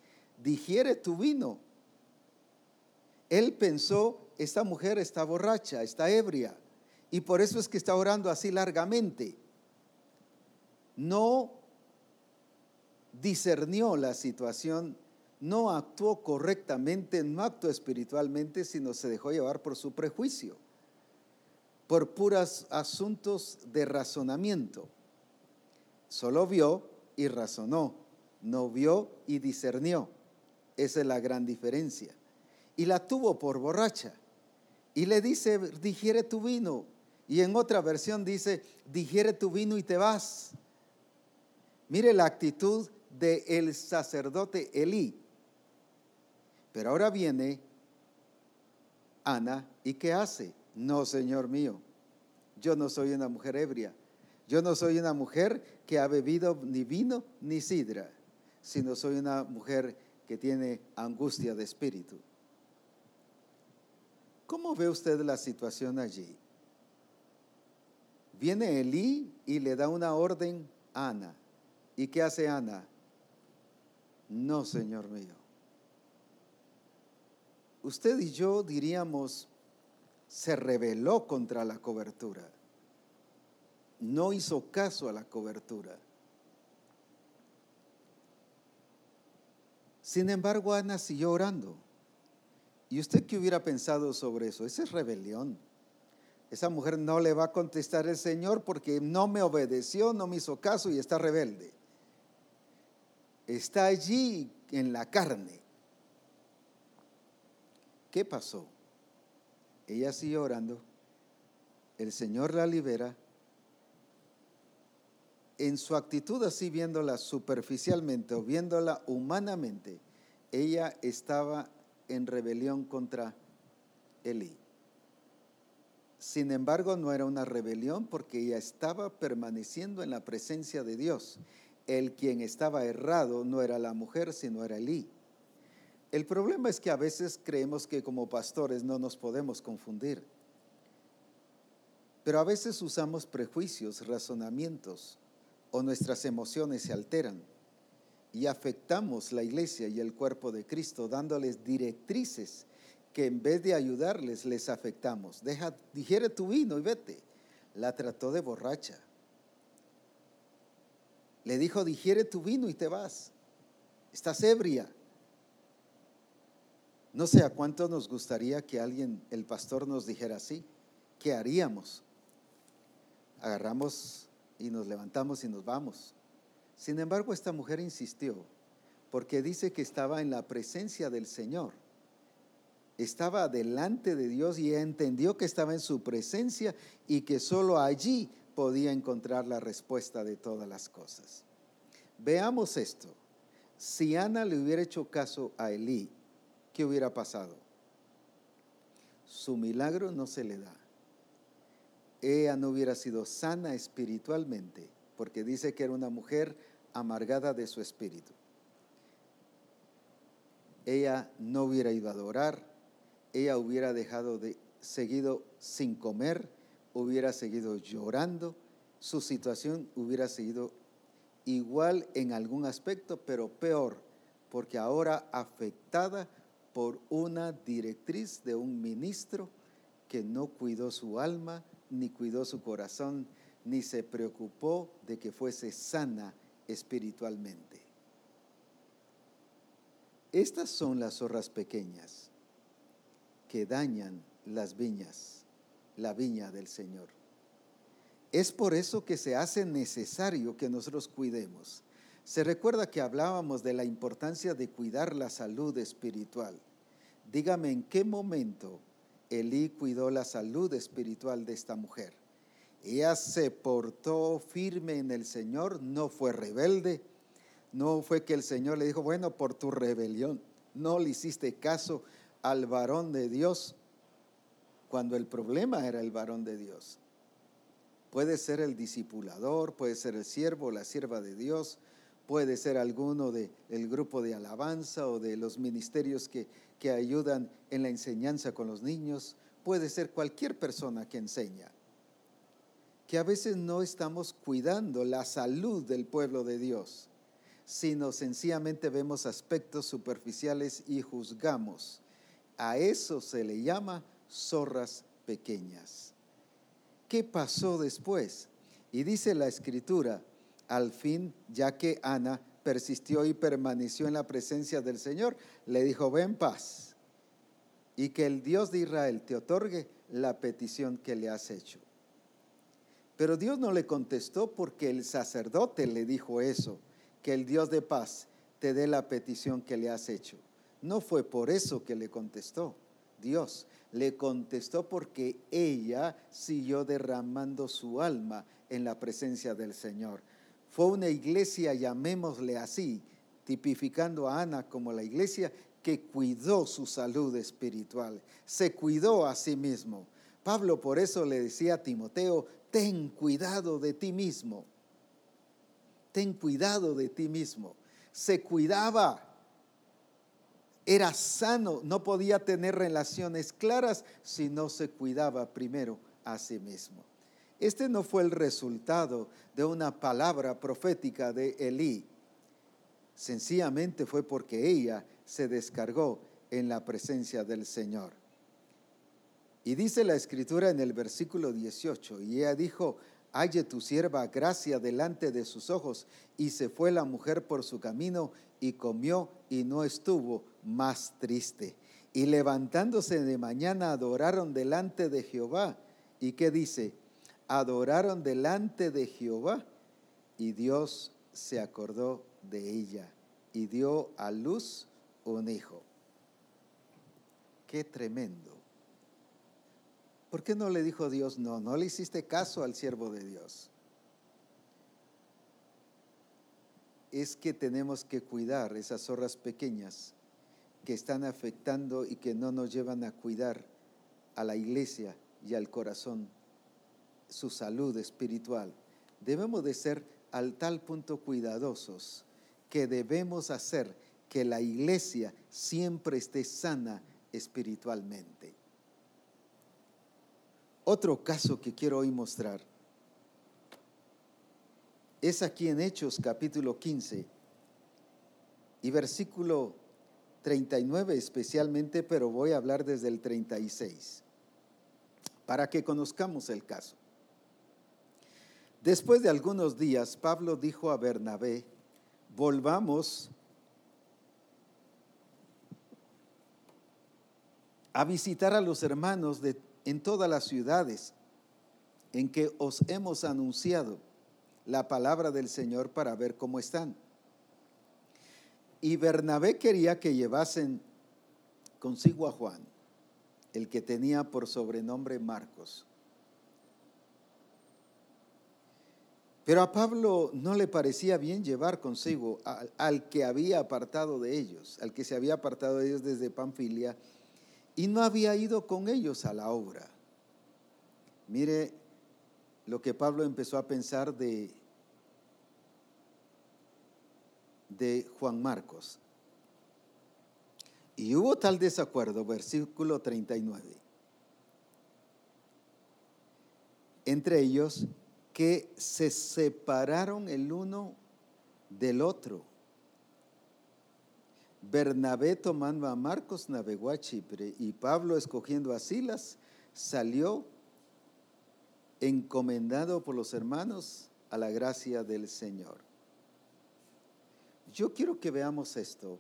digiere tu vino. Él pensó esta mujer está borracha, está ebria, y por eso es que está orando así largamente. No discernió la situación, no actuó correctamente, no actuó espiritualmente, sino se dejó llevar por su prejuicio, por puros asuntos de razonamiento. Solo vio y razonó, no vio y discernió. Esa es la gran diferencia. Y la tuvo por borracha. Y le dice, digiere tu vino. Y en otra versión dice, digiere tu vino y te vas. Mire la actitud del el sacerdote Elí. Pero ahora viene Ana, ¿y qué hace? No, Señor mío, yo no soy una mujer ebria. Yo no soy una mujer que ha bebido ni vino ni sidra, sino soy una mujer que tiene angustia de espíritu. ¿Cómo ve usted la situación allí? Viene Elí y le da una orden a Ana. ¿Y qué hace Ana? No, Señor mío. Usted y yo diríamos, se rebeló contra la cobertura. No hizo caso a la cobertura. Sin embargo, Ana siguió orando. ¿Y usted qué hubiera pensado sobre eso? Esa es rebelión. Esa mujer no le va a contestar el Señor porque no me obedeció, no me hizo caso y está rebelde. Está allí en la carne. ¿Qué pasó? Ella sigue orando, el Señor la libera. En su actitud así viéndola superficialmente o viéndola humanamente, ella estaba en rebelión contra Elí. Sin embargo, no era una rebelión porque ella estaba permaneciendo en la presencia de Dios. El quien estaba errado no era la mujer, sino era Elí. El problema es que a veces creemos que como pastores no nos podemos confundir. Pero a veces usamos prejuicios, razonamientos o nuestras emociones se alteran y afectamos la iglesia y el cuerpo de Cristo dándoles directrices que en vez de ayudarles les afectamos. Deja, digiere tu vino y vete. La trató de borracha. Le dijo, digiere tu vino y te vas. Estás ebria. No sé a cuánto nos gustaría que alguien, el pastor, nos dijera así. ¿Qué haríamos? Agarramos y nos levantamos y nos vamos. Sin embargo, esta mujer insistió porque dice que estaba en la presencia del Señor. Estaba delante de Dios y entendió que estaba en su presencia y que solo allí podía encontrar la respuesta de todas las cosas. Veamos esto. Si Ana le hubiera hecho caso a Elí, ¿qué hubiera pasado? Su milagro no se le da. Ella no hubiera sido sana espiritualmente, porque dice que era una mujer amargada de su espíritu. Ella no hubiera ido a adorar, ella hubiera dejado de seguido sin comer, hubiera seguido llorando, su situación hubiera seguido igual en algún aspecto, pero peor, porque ahora afectada por una directriz de un ministro que no cuidó su alma, ni cuidó su corazón, ni se preocupó de que fuese sana espiritualmente. Estas son las zorras pequeñas que dañan las viñas, la viña del Señor. Es por eso que se hace necesario que nosotros cuidemos. Se recuerda que hablábamos de la importancia de cuidar la salud espiritual. Dígame en qué momento Elí cuidó la salud espiritual de esta mujer. Ella se portó firme en el Señor, no fue rebelde, no fue que el Señor le dijo, bueno, por tu rebelión no le hiciste caso al varón de Dios, cuando el problema era el varón de Dios. Puede ser el discipulador, puede ser el siervo, la sierva de Dios, puede ser alguno del grupo de alabanza o de los ministerios que, que ayudan en la enseñanza con los niños, puede ser cualquier persona que enseña. Que a veces no estamos cuidando la salud del pueblo de Dios, sino sencillamente vemos aspectos superficiales y juzgamos. A eso se le llama zorras pequeñas. ¿Qué pasó después? Y dice la escritura, al fin, ya que Ana persistió y permaneció en la presencia del Señor, le dijo, ven paz, y que el Dios de Israel te otorgue la petición que le has hecho. Pero Dios no le contestó porque el sacerdote le dijo eso, que el Dios de paz te dé la petición que le has hecho. No fue por eso que le contestó Dios, le contestó porque ella siguió derramando su alma en la presencia del Señor. Fue una iglesia, llamémosle así, tipificando a Ana como la iglesia que cuidó su salud espiritual, se cuidó a sí mismo. Pablo por eso le decía a Timoteo, ten cuidado de ti mismo, ten cuidado de ti mismo. Se cuidaba, era sano, no podía tener relaciones claras si no se cuidaba primero a sí mismo. Este no fue el resultado de una palabra profética de Elí. Sencillamente fue porque ella se descargó en la presencia del Señor. Y dice la escritura en el versículo 18, y ella dijo, halle tu sierva gracia delante de sus ojos. Y se fue la mujer por su camino y comió y no estuvo más triste. Y levantándose de mañana adoraron delante de Jehová. ¿Y qué dice? Adoraron delante de Jehová y Dios se acordó de ella y dio a luz un hijo. Qué tremendo. ¿Por qué no le dijo Dios no? No le hiciste caso al siervo de Dios. Es que tenemos que cuidar esas zorras pequeñas que están afectando y que no nos llevan a cuidar a la iglesia y al corazón, su salud espiritual. Debemos de ser al tal punto cuidadosos que debemos hacer que la iglesia siempre esté sana espiritualmente. Otro caso que quiero hoy mostrar es aquí en Hechos capítulo 15 y versículo 39 especialmente, pero voy a hablar desde el 36, para que conozcamos el caso. Después de algunos días, Pablo dijo a Bernabé, volvamos a visitar a los hermanos de en todas las ciudades en que os hemos anunciado la palabra del Señor para ver cómo están. Y Bernabé quería que llevasen consigo a Juan, el que tenía por sobrenombre Marcos. Pero a Pablo no le parecía bien llevar consigo al, que había apartado de ellos, al que se había apartado de ellos desde Panfilia y no había ido con ellos a la obra. Mire lo que Pablo empezó a pensar de, de Juan Marcos. Y hubo tal desacuerdo, versículo 39, entre ellos que se separaron el uno del otro Bernabé tomando a Marcos navegó a Chipre y Pablo escogiendo a Silas salió encomendado por los hermanos a la gracia del Señor. Yo quiero que veamos esto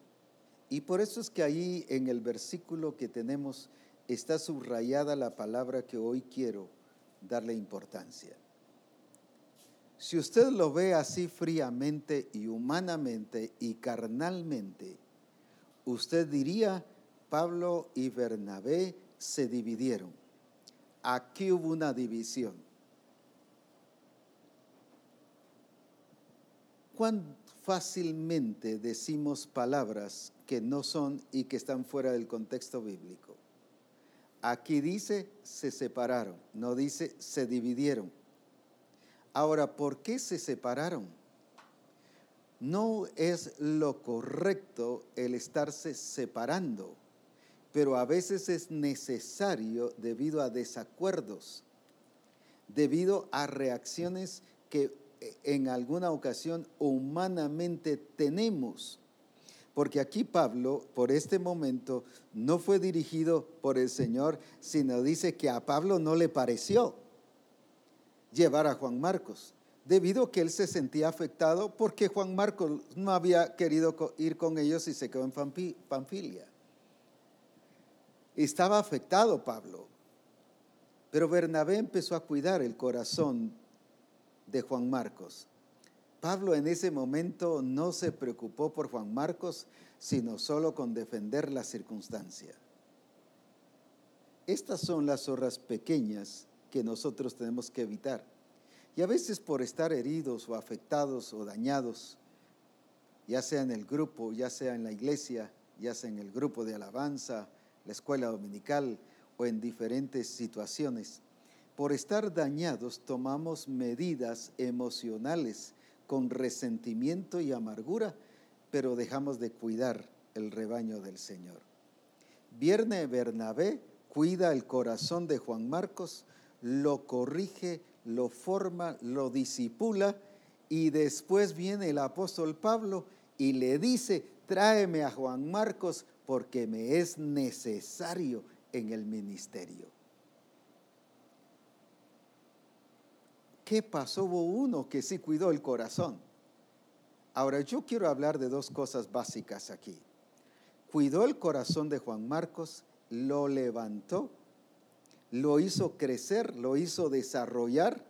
y por eso es que ahí en el versículo que tenemos está subrayada la palabra que hoy quiero darle importancia. Si usted lo ve así fríamente y humanamente y carnalmente, usted diría, Pablo y Bernabé se dividieron. Aquí hubo una división. ¿Cuán fácilmente decimos palabras que no son y que están fuera del contexto bíblico? Aquí dice se separaron, no dice se dividieron. Ahora, ¿por qué se separaron? no es lo correcto el estarse separando, pero a veces es necesario debido a desacuerdos, debido a reacciones que eh, en alguna ocasión humanamente tenemos. Porque aquí Pablo, por este momento, no fue dirigido por el Señor, sino dice que a Pablo no le pareció llevar a Juan Marcos debido a que él se sentía afectado porque Juan Marcos no había querido ir con ellos y se quedó en Panfilia. Estaba afectado Pablo, pero Bernabé empezó a cuidar el corazón de Juan Marcos. Pablo en ese momento no se preocupó por Juan Marcos, sino solo con defender la circunstancia. Estas son las zorras pequeñas que nosotros tenemos que evitar. Y a veces por estar heridos o afectados o dañados, ya sea en el grupo, ya sea en la iglesia, ya sea en el grupo de alabanza, la escuela dominical o en diferentes situaciones, por estar dañados tomamos medidas emocionales con resentimiento y amargura, pero dejamos de cuidar el rebaño del Señor. Vierne Bernabé cuida el corazón de Juan Marcos, lo corrige, lo forma, lo disipula y después viene el apóstol Pablo y le dice, tráeme a Juan Marcos porque me es necesario en el ministerio. ¿Qué pasó? Hubo uno que sí cuidó el corazón. Ahora yo quiero hablar de dos cosas básicas aquí. Cuidó el corazón de Juan Marcos, lo levantó, lo hizo crecer, lo hizo desarrollar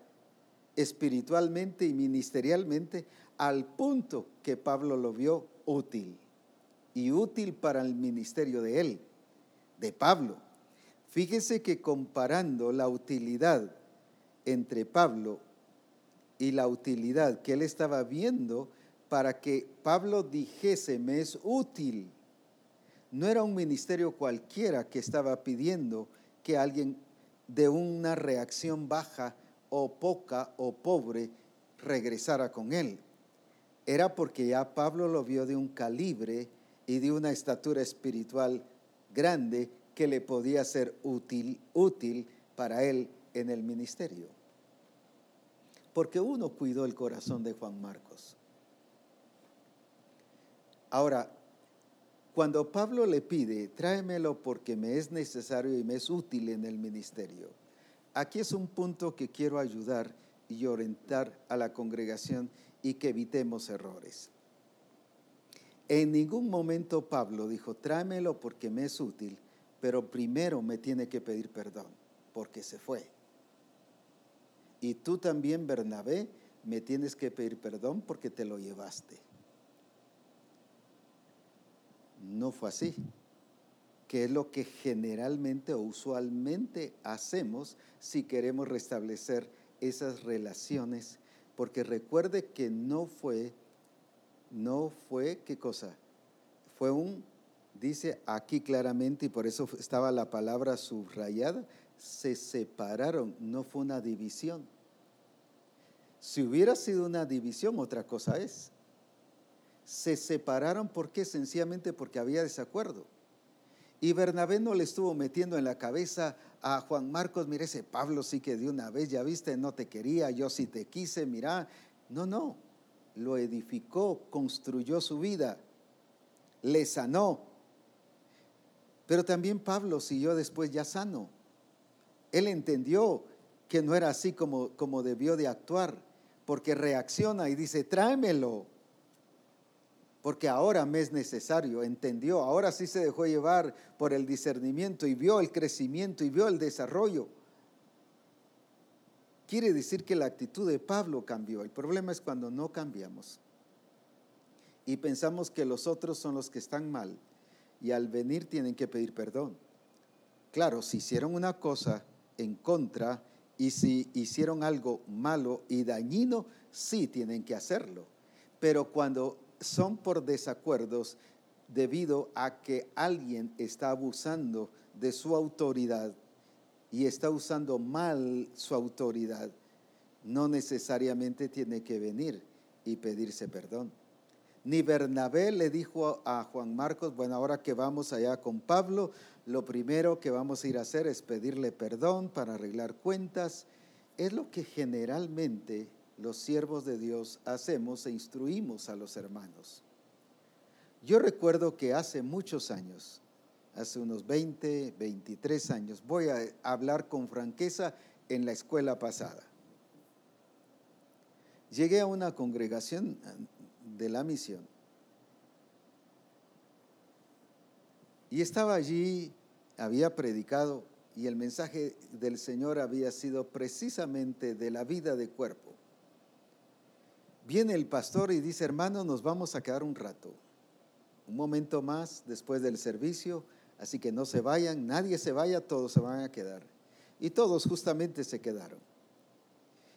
espiritualmente y ministerialmente al punto que Pablo lo vio útil y útil para el ministerio de él, de Pablo. Fíjese que comparando la utilidad entre Pablo y la utilidad que él estaba viendo para que Pablo dijese, me es útil. No era un ministerio cualquiera que estaba pidiendo que alguien de una reacción baja o poca o pobre regresara con él. Era porque ya Pablo lo vio de un calibre y de una estatura espiritual grande que le podía ser útil, útil para él en el ministerio porque uno cuidó el corazón de Juan Marcos. Ahora, cuando Pablo le pide, tráemelo porque me es necesario y me es útil en el ministerio, aquí es un punto que quiero ayudar y orientar a la congregación y que evitemos errores. En ningún momento Pablo dijo, tráemelo porque me es útil, pero primero me tiene que pedir perdón, porque se fue. Y tú también, Bernabé, me tienes que pedir perdón porque te lo llevaste. No fue así, que es lo que generalmente o usualmente hacemos si queremos restablecer esas relaciones, porque recuerde que no fue, no fue, ¿qué cosa? Fue un, dice aquí claramente, y por eso estaba la palabra subrayada, se separaron, no fue una división. Si hubiera sido una división, otra cosa es. Se separaron porque sencillamente porque había desacuerdo. Y Bernabé no le estuvo metiendo en la cabeza a Juan Marcos, mire ese Pablo sí que de una vez, ya viste, no te quería, yo sí te quise, mira. No, no, lo edificó, construyó su vida, le sanó. Pero también Pablo siguió después ya sano. Él entendió que no era así como, como debió de actuar, porque reacciona y dice, tráemelo, porque ahora me es necesario, entendió, ahora sí se dejó llevar por el discernimiento y vio el crecimiento y vio el desarrollo. Quiere decir que la actitud de Pablo cambió. El problema es cuando no cambiamos y pensamos que los otros son los que están mal y al venir tienen que pedir perdón. Claro, si hicieron una cosa en contra y si hicieron algo malo y dañino, sí tienen que hacerlo. Pero cuando son por desacuerdos debido a que alguien está abusando de su autoridad y está usando mal su autoridad, no necesariamente tiene que venir y pedirse perdón. Ni Bernabé le dijo a Juan Marcos, bueno, ahora que vamos allá con Pablo, lo primero que vamos a ir a hacer es pedirle perdón para arreglar cuentas. Es lo que generalmente los siervos de Dios hacemos e instruimos a los hermanos. Yo recuerdo que hace muchos años, hace unos 20, 23 años, voy a hablar con franqueza en la escuela pasada. Llegué a una congregación de la misión. Y estaba allí, había predicado y el mensaje del Señor había sido precisamente de la vida de cuerpo. Viene el pastor y dice, hermano, nos vamos a quedar un rato, un momento más después del servicio, así que no se vayan, nadie se vaya, todos se van a quedar. Y todos justamente se quedaron.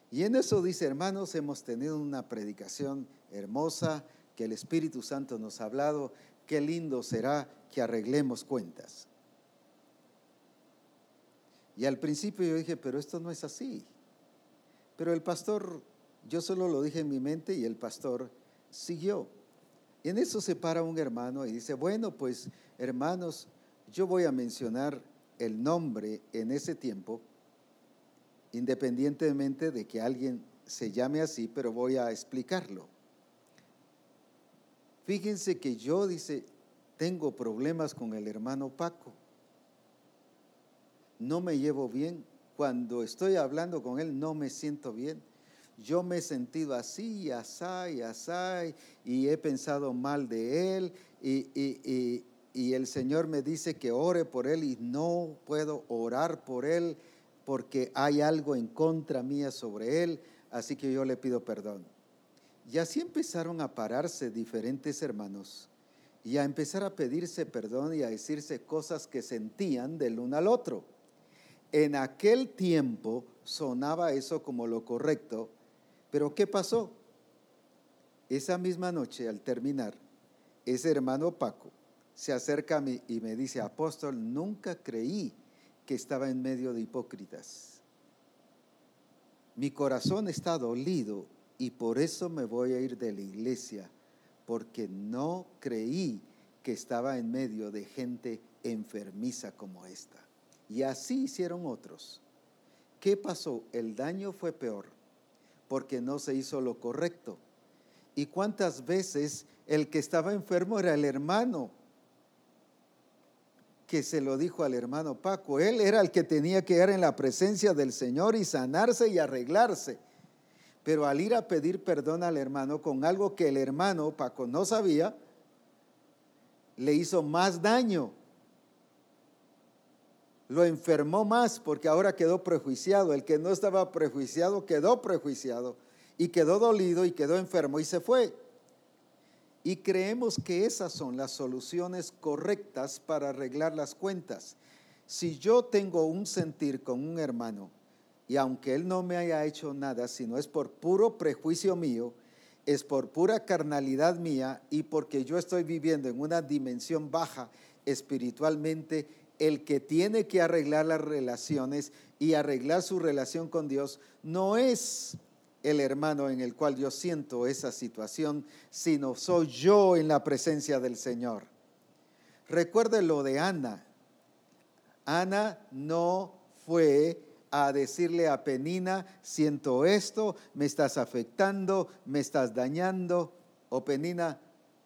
Y en eso dice, hermanos, hemos tenido una predicación hermosa que el Espíritu Santo nos ha hablado, qué lindo será que arreglemos cuentas. Y al principio yo dije, pero esto no es así. Pero el pastor, yo solo lo dije en mi mente y el pastor siguió. Y en eso se para un hermano y dice, bueno, pues hermanos, yo voy a mencionar el nombre en ese tiempo, independientemente de que alguien se llame así, pero voy a explicarlo. Fíjense que yo, dice, tengo problemas con el hermano Paco. No me llevo bien. Cuando estoy hablando con él no me siento bien. Yo me he sentido así, asá y asá, y he pensado mal de él, y el Señor me dice que ore por él y no puedo orar por él porque hay algo en contra mía sobre él, así que yo le pido perdón. Y así empezaron a pararse diferentes hermanos y a empezar a pedirse perdón y a decirse cosas que sentían del uno al otro. En aquel tiempo sonaba eso como lo correcto, pero ¿qué pasó? Esa misma noche, al terminar, ese hermano Paco se acerca a mí y me dice, apóstol, nunca creí que estaba en medio de hipócritas. Mi corazón está dolido y por eso me voy a ir de la iglesia, porque no creí que estaba en medio de gente enfermiza como esta. Y así hicieron otros. ¿Qué pasó? El daño fue peor, porque no se hizo lo correcto. ¿Y cuántas veces el que estaba enfermo era el hermano? que se lo dijo al hermano Paco. Él era el que tenía que ir en la presencia del Señor y sanarse y arreglarse. Pero al ir a pedir perdón al hermano con algo que el hermano Paco no sabía, le hizo más daño. Lo enfermó más porque ahora quedó prejuiciado. El que no estaba prejuiciado quedó prejuiciado y quedó dolido y quedó enfermo y se fue. Y creemos que esas son las soluciones correctas para arreglar las cuentas. Si yo tengo un sentir con un hermano, y aunque él no me haya hecho nada, sino es por puro prejuicio mío, es por pura carnalidad mía y porque yo estoy viviendo en una dimensión baja espiritualmente, el que tiene que arreglar las relaciones y arreglar su relación con Dios no es el hermano en el cual yo siento esa situación, sino soy yo en la presencia del Señor. Recuerde lo de Ana. Ana no fue a decirle a Penina, siento esto, me estás afectando, me estás dañando. O Penina,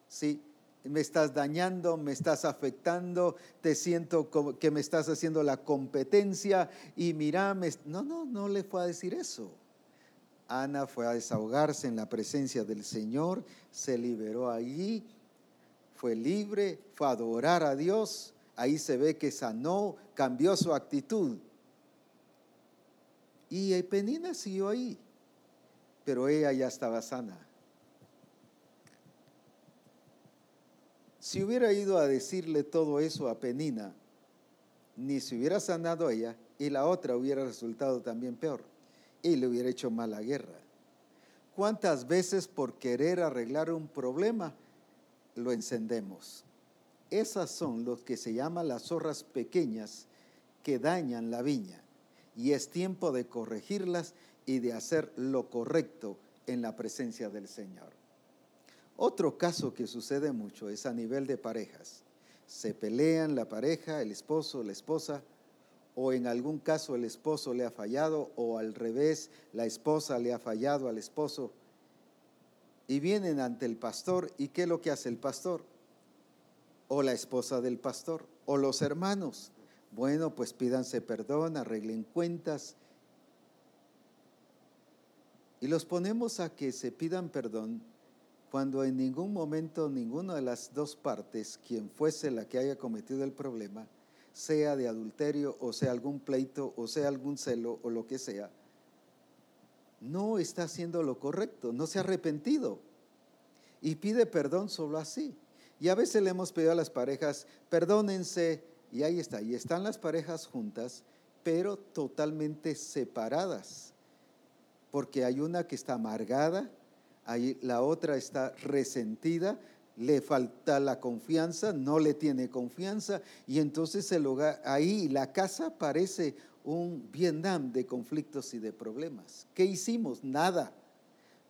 sí, me estás dañando, me estás afectando, te siento que me estás haciendo la competencia y mira, no, no, no le fue a decir eso. Ana fue a desahogarse en la presencia del Señor, se liberó allí, fue libre, fue a adorar a Dios. Ahí se ve que sanó, cambió su actitud. Y Penina siguió ahí, pero ella ya estaba sana. Si hubiera ido a decirle todo eso a Penina, ni se hubiera sanado ella y la otra hubiera resultado también peor y le hubiera hecho mala guerra. ¿Cuántas veces por querer arreglar un problema lo encendemos? Esas son los que se llaman las zorras pequeñas que dañan la viña y es tiempo de corregirlas y de hacer lo correcto en la presencia del Señor. Otro caso que sucede mucho es a nivel de parejas. Se pelean la pareja, el esposo, la esposa, o en algún caso el esposo le ha fallado o al revés, la esposa le ha fallado al esposo. Y vienen ante el pastor y ¿qué es lo que hace el pastor? O la esposa del pastor o los hermanos. Bueno, pues pídanse perdón, arreglen cuentas. Y los ponemos a que se pidan perdón cuando en ningún momento ninguna de las dos partes, quien fuese la que haya cometido el problema, sea de adulterio o sea algún pleito o sea algún celo o lo que sea, no está haciendo lo correcto, no se ha arrepentido y pide perdón solo así. Y a veces le hemos pedido a las parejas, perdónense, y ahí está, y están las parejas juntas, pero totalmente separadas, porque hay una que está amargada, ahí la otra está resentida, le falta la confianza, no le tiene confianza y entonces el hogar, ahí la casa parece un Vietnam de conflictos y de problemas. ¿Qué hicimos? Nada.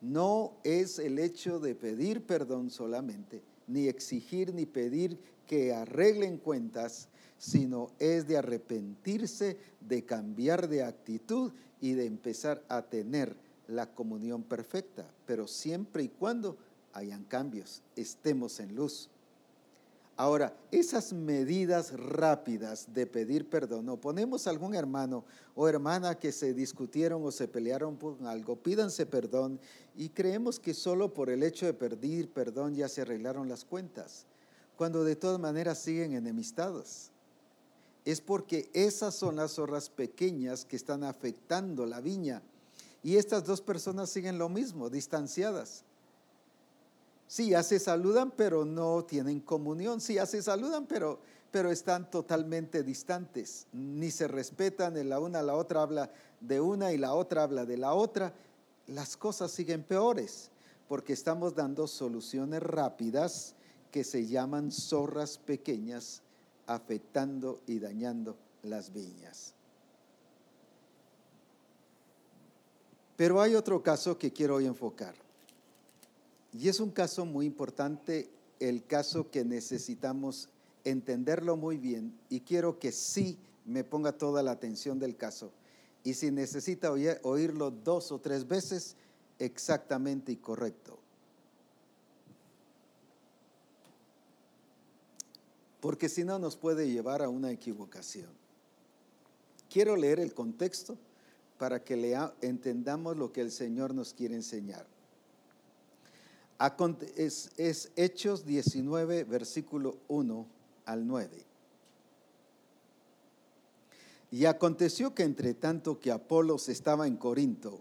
No es el hecho de pedir perdón solamente, ni exigir, ni pedir que arreglen cuentas, sino es de arrepentirse, de cambiar de actitud y de empezar a tener la comunión perfecta, pero siempre y cuando hayan cambios, estemos en luz. Ahora, esas medidas rápidas de pedir perdón, o ponemos a algún hermano o hermana que se discutieron o se pelearon por algo, pídanse perdón y creemos que solo por el hecho de pedir perdón ya se arreglaron las cuentas, cuando de todas maneras siguen enemistados. Es porque esas son las zorras pequeñas que están afectando la viña y estas dos personas siguen lo mismo, distanciadas. Sí, ya se saludan, pero no tienen comunión. Sí, ya se saludan, pero, pero están totalmente distantes. Ni se respetan, la una la otra habla de una y la otra habla de la otra. Las cosas siguen peores porque estamos dando soluciones rápidas que se llaman zorras pequeñas, afectando y dañando las viñas. Pero hay otro caso que quiero hoy enfocar. Y es un caso muy importante, el caso que necesitamos entenderlo muy bien y quiero que sí me ponga toda la atención del caso. Y si necesita oírlo dos o tres veces, exactamente y correcto. Porque si no nos puede llevar a una equivocación. Quiero leer el contexto para que entendamos lo que el Señor nos quiere enseñar. Es, es Hechos 19, versículo 1 al 9. Y aconteció que entre tanto que Apolos estaba en Corinto,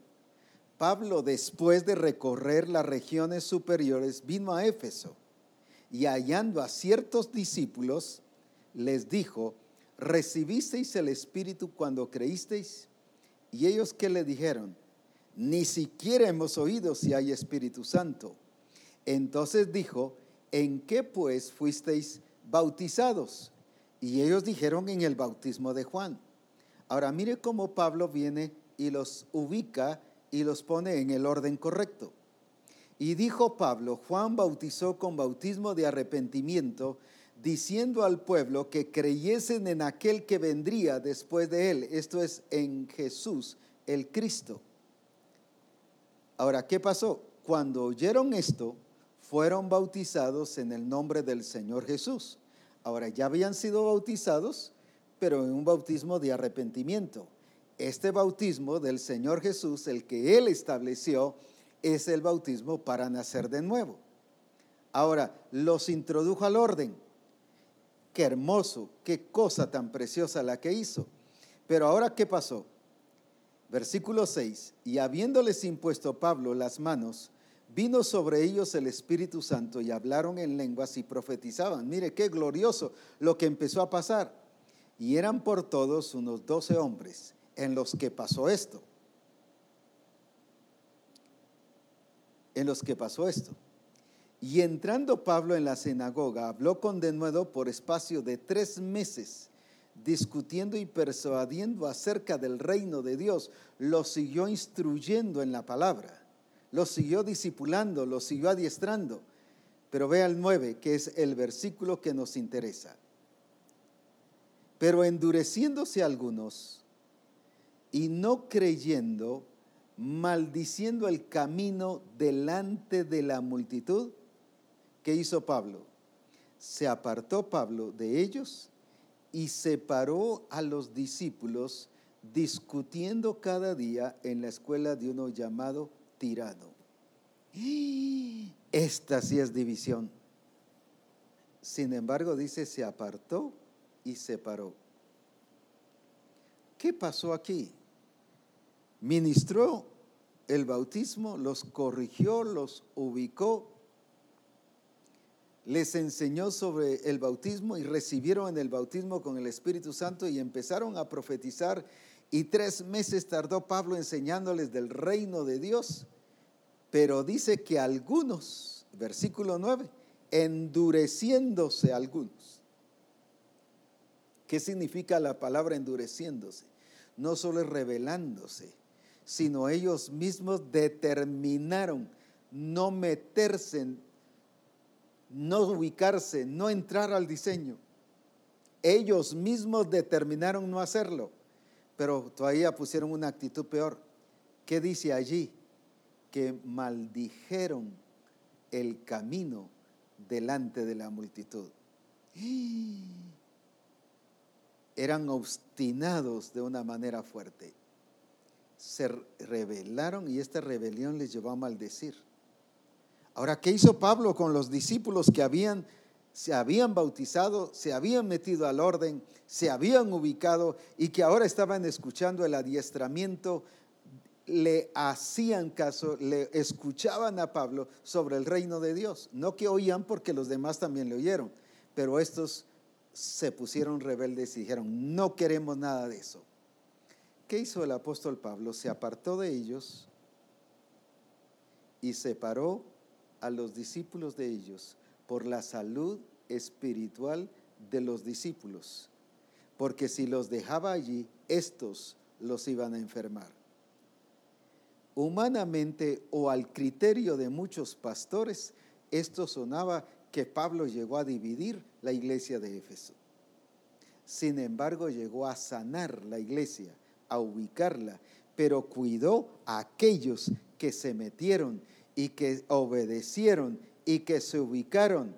Pablo, después de recorrer las regiones superiores, vino a Éfeso y hallando a ciertos discípulos, les dijo, ¿recibisteis el Espíritu cuando creísteis? Y ellos que le dijeron, ni siquiera hemos oído si hay Espíritu Santo. Entonces dijo, ¿en qué pues fuisteis bautizados? Y ellos dijeron en el bautismo de Juan. Ahora mire cómo Pablo viene y los ubica y los pone en el orden correcto. Y dijo Pablo, Juan bautizó con bautismo de arrepentimiento, diciendo al pueblo que creyesen en aquel que vendría después de él, esto es en Jesús, el Cristo. Ahora, ¿qué pasó? Cuando oyeron esto, fueron bautizados en el nombre del Señor Jesús. Ahora ya habían sido bautizados, pero en un bautismo de arrepentimiento. Este bautismo del Señor Jesús, el que Él estableció, es el bautismo para nacer de nuevo. Ahora, los introdujo al orden. Qué hermoso, qué cosa tan preciosa la que hizo. Pero ahora, ¿qué pasó? Versículo 6, y habiéndoles impuesto Pablo las manos, vino sobre ellos el Espíritu Santo y hablaron en lenguas y profetizaban. Mire qué glorioso lo que empezó a pasar. Y eran por todos unos doce hombres en los que pasó esto. En los que pasó esto. Y entrando Pablo en la sinagoga, habló con denuedo por espacio de tres meses, discutiendo y persuadiendo acerca del reino de Dios. Lo siguió instruyendo en la palabra lo siguió discipulando, lo siguió adiestrando. Pero vea el 9, que es el versículo que nos interesa. Pero endureciéndose algunos y no creyendo, maldiciendo el camino delante de la multitud, ¿qué hizo Pablo? Se apartó Pablo de ellos y separó a los discípulos discutiendo cada día en la escuela de uno llamado tirado. Esta sí es división. Sin embargo, dice, se apartó y separó. ¿Qué pasó aquí? Ministró el bautismo, los corrigió, los ubicó, les enseñó sobre el bautismo y recibieron el bautismo con el Espíritu Santo y empezaron a profetizar y tres meses tardó Pablo enseñándoles del reino de Dios. Pero dice que algunos, versículo 9, endureciéndose algunos. ¿Qué significa la palabra endureciéndose? No solo es revelándose, sino ellos mismos determinaron no meterse no ubicarse, no entrar al diseño. Ellos mismos determinaron no hacerlo, pero todavía pusieron una actitud peor. ¿Qué dice allí? Que maldijeron el camino delante de la multitud. Eran obstinados de una manera fuerte. Se rebelaron y esta rebelión les llevó a maldecir. Ahora, ¿qué hizo Pablo con los discípulos que habían se habían bautizado, se habían metido al orden, se habían ubicado y que ahora estaban escuchando el adiestramiento, le hacían caso, le escuchaban a Pablo sobre el reino de Dios. No que oían porque los demás también le oyeron, pero estos se pusieron rebeldes y dijeron, no queremos nada de eso. ¿Qué hizo el apóstol Pablo? Se apartó de ellos y separó a los discípulos de ellos por la salud espiritual de los discípulos, porque si los dejaba allí, estos los iban a enfermar. Humanamente o al criterio de muchos pastores, esto sonaba que Pablo llegó a dividir la iglesia de Éfeso. Sin embargo, llegó a sanar la iglesia, a ubicarla, pero cuidó a aquellos que se metieron y que obedecieron y que se ubicaron.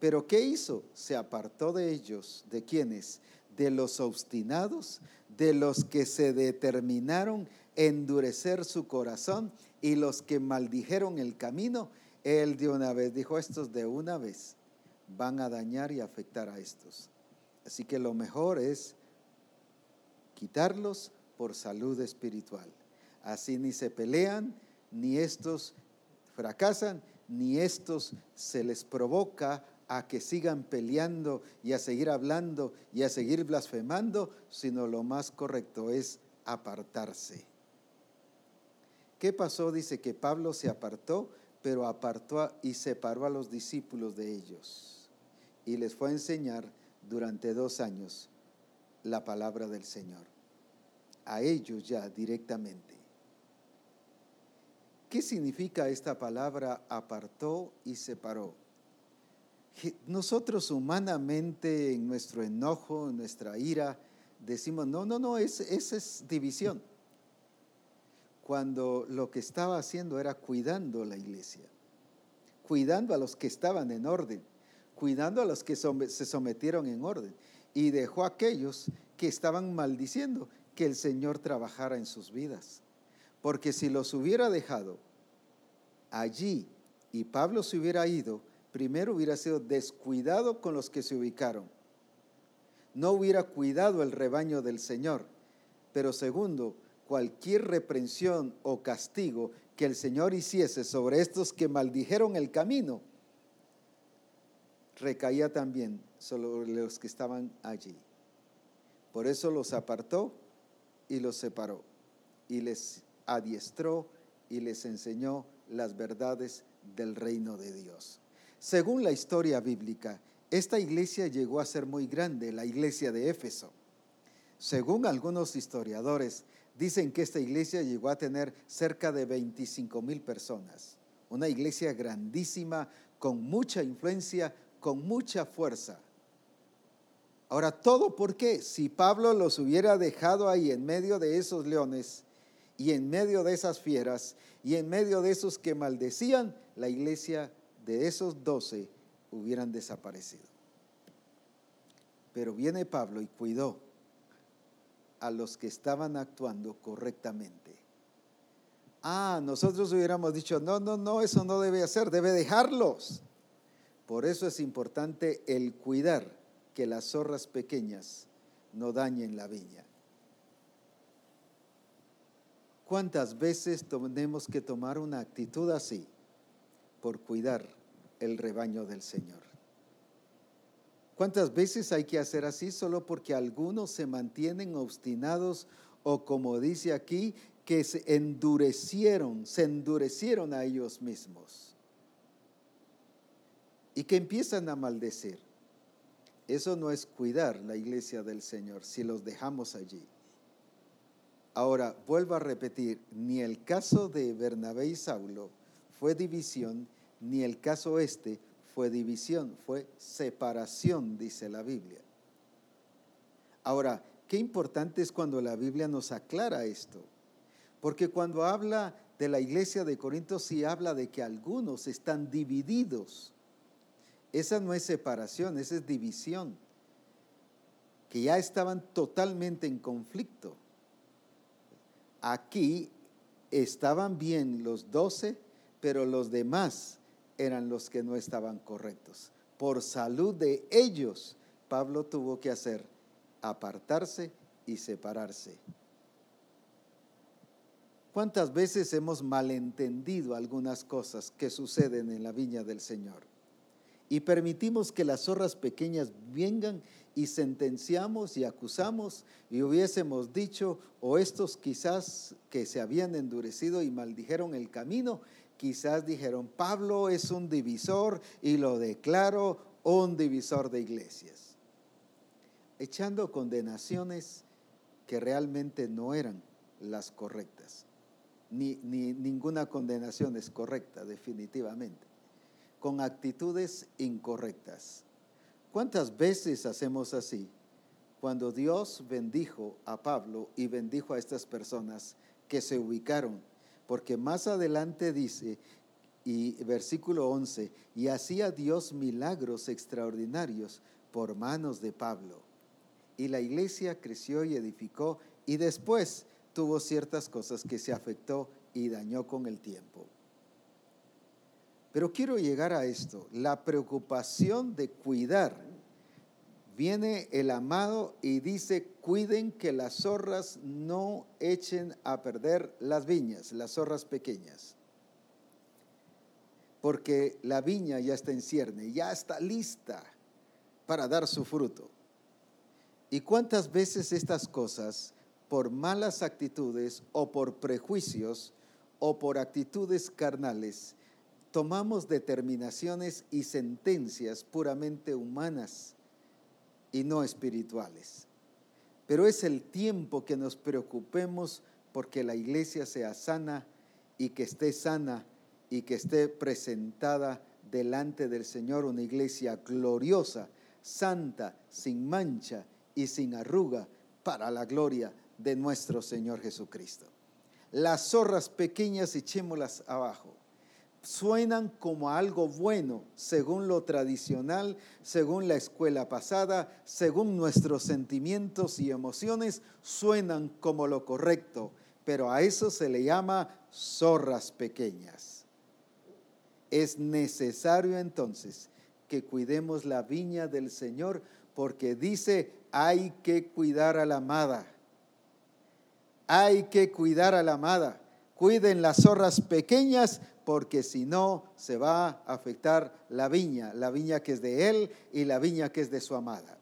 Pero ¿qué hizo? Se apartó de ellos. ¿De quiénes? De los obstinados, de los que se determinaron endurecer su corazón y los que maldijeron el camino. Él de una vez dijo, estos de una vez van a dañar y afectar a estos. Así que lo mejor es quitarlos por salud espiritual. Así ni se pelean, ni estos fracasan, ni estos se les provoca a que sigan peleando y a seguir hablando y a seguir blasfemando, sino lo más correcto es apartarse. ¿Qué pasó? Dice que Pablo se apartó, pero apartó y separó a los discípulos de ellos y les fue a enseñar durante dos años la palabra del Señor, a ellos ya directamente. ¿Qué significa esta palabra apartó y separó? Nosotros humanamente en nuestro enojo, en nuestra ira, decimos, no, no, no, esa es división. Cuando lo que estaba haciendo era cuidando la iglesia, cuidando a los que estaban en orden, cuidando a los que se sometieron en orden y dejó a aquellos que estaban maldiciendo que el Señor trabajara en sus vidas. Porque si los hubiera dejado allí y Pablo se hubiera ido, primero hubiera sido descuidado con los que se ubicaron. No hubiera cuidado el rebaño del Señor. Pero segundo, cualquier reprensión o castigo que el Señor hiciese sobre estos que maldijeron el camino, recaía también sobre los que estaban allí. Por eso los apartó y los separó y les adiestró y les enseñó las verdades del reino de Dios. Según la historia bíblica, esta iglesia llegó a ser muy grande, la iglesia de Éfeso. Según algunos historiadores, dicen que esta iglesia llegó a tener cerca de 25 mil personas. Una iglesia grandísima, con mucha influencia, con mucha fuerza. Ahora, ¿todo por qué? Si Pablo los hubiera dejado ahí en medio de esos leones, y en medio de esas fieras y en medio de esos que maldecían, la iglesia de esos doce hubieran desaparecido. Pero viene Pablo y cuidó a los que estaban actuando correctamente. Ah, nosotros hubiéramos dicho, no, no, no, eso no debe hacer, debe dejarlos. Por eso es importante el cuidar que las zorras pequeñas no dañen la viña. ¿Cuántas veces tenemos que tomar una actitud así por cuidar el rebaño del Señor? ¿Cuántas veces hay que hacer así solo porque algunos se mantienen obstinados o como dice aquí, que se endurecieron, se endurecieron a ellos mismos y que empiezan a maldecir? Eso no es cuidar la iglesia del Señor si los dejamos allí. Ahora, vuelvo a repetir, ni el caso de Bernabé y Saulo fue división, ni el caso este fue división, fue separación, dice la Biblia. Ahora, qué importante es cuando la Biblia nos aclara esto, porque cuando habla de la iglesia de Corinto sí habla de que algunos están divididos. Esa no es separación, esa es división, que ya estaban totalmente en conflicto. Aquí estaban bien los doce, pero los demás eran los que no estaban correctos. Por salud de ellos, Pablo tuvo que hacer apartarse y separarse. ¿Cuántas veces hemos malentendido algunas cosas que suceden en la viña del Señor? Y permitimos que las zorras pequeñas vengan y sentenciamos y acusamos y hubiésemos dicho, o estos quizás que se habían endurecido y maldijeron el camino, quizás dijeron, Pablo es un divisor y lo declaro un divisor de iglesias, echando condenaciones que realmente no eran las correctas. Ni, ni, ninguna condenación es correcta, definitivamente, con actitudes incorrectas. ¿Cuántas veces hacemos así? Cuando Dios bendijo a Pablo y bendijo a estas personas que se ubicaron porque más adelante dice, y versículo 11, y hacía Dios milagros extraordinarios por manos de Pablo. Y la iglesia creció y edificó y después tuvo ciertas cosas que se afectó y dañó con el tiempo. Pero quiero llegar a esto, la preocupación de cuidar viene el amado y dice, cuiden que las zorras no echen a perder las viñas, las zorras pequeñas. Porque la viña ya está en cierne, ya está lista para dar su fruto. ¿Y cuántas veces estas cosas, por malas actitudes o por prejuicios o por actitudes carnales, tomamos determinaciones y sentencias puramente humanas? y no espirituales. Pero es el tiempo que nos preocupemos porque la iglesia sea sana y que esté sana y que esté presentada delante del Señor una iglesia gloriosa, santa, sin mancha y sin arruga para la gloria de nuestro Señor Jesucristo. Las zorras pequeñas echémoslas abajo suenan como algo bueno, según lo tradicional, según la escuela pasada, según nuestros sentimientos y emociones, suenan como lo correcto, pero a eso se le llama zorras pequeñas. Es necesario entonces que cuidemos la viña del Señor porque dice, hay que cuidar a la amada. Hay que cuidar a la amada. Cuiden las zorras pequeñas porque si no se va a afectar la viña, la viña que es de Él y la viña que es de su amada.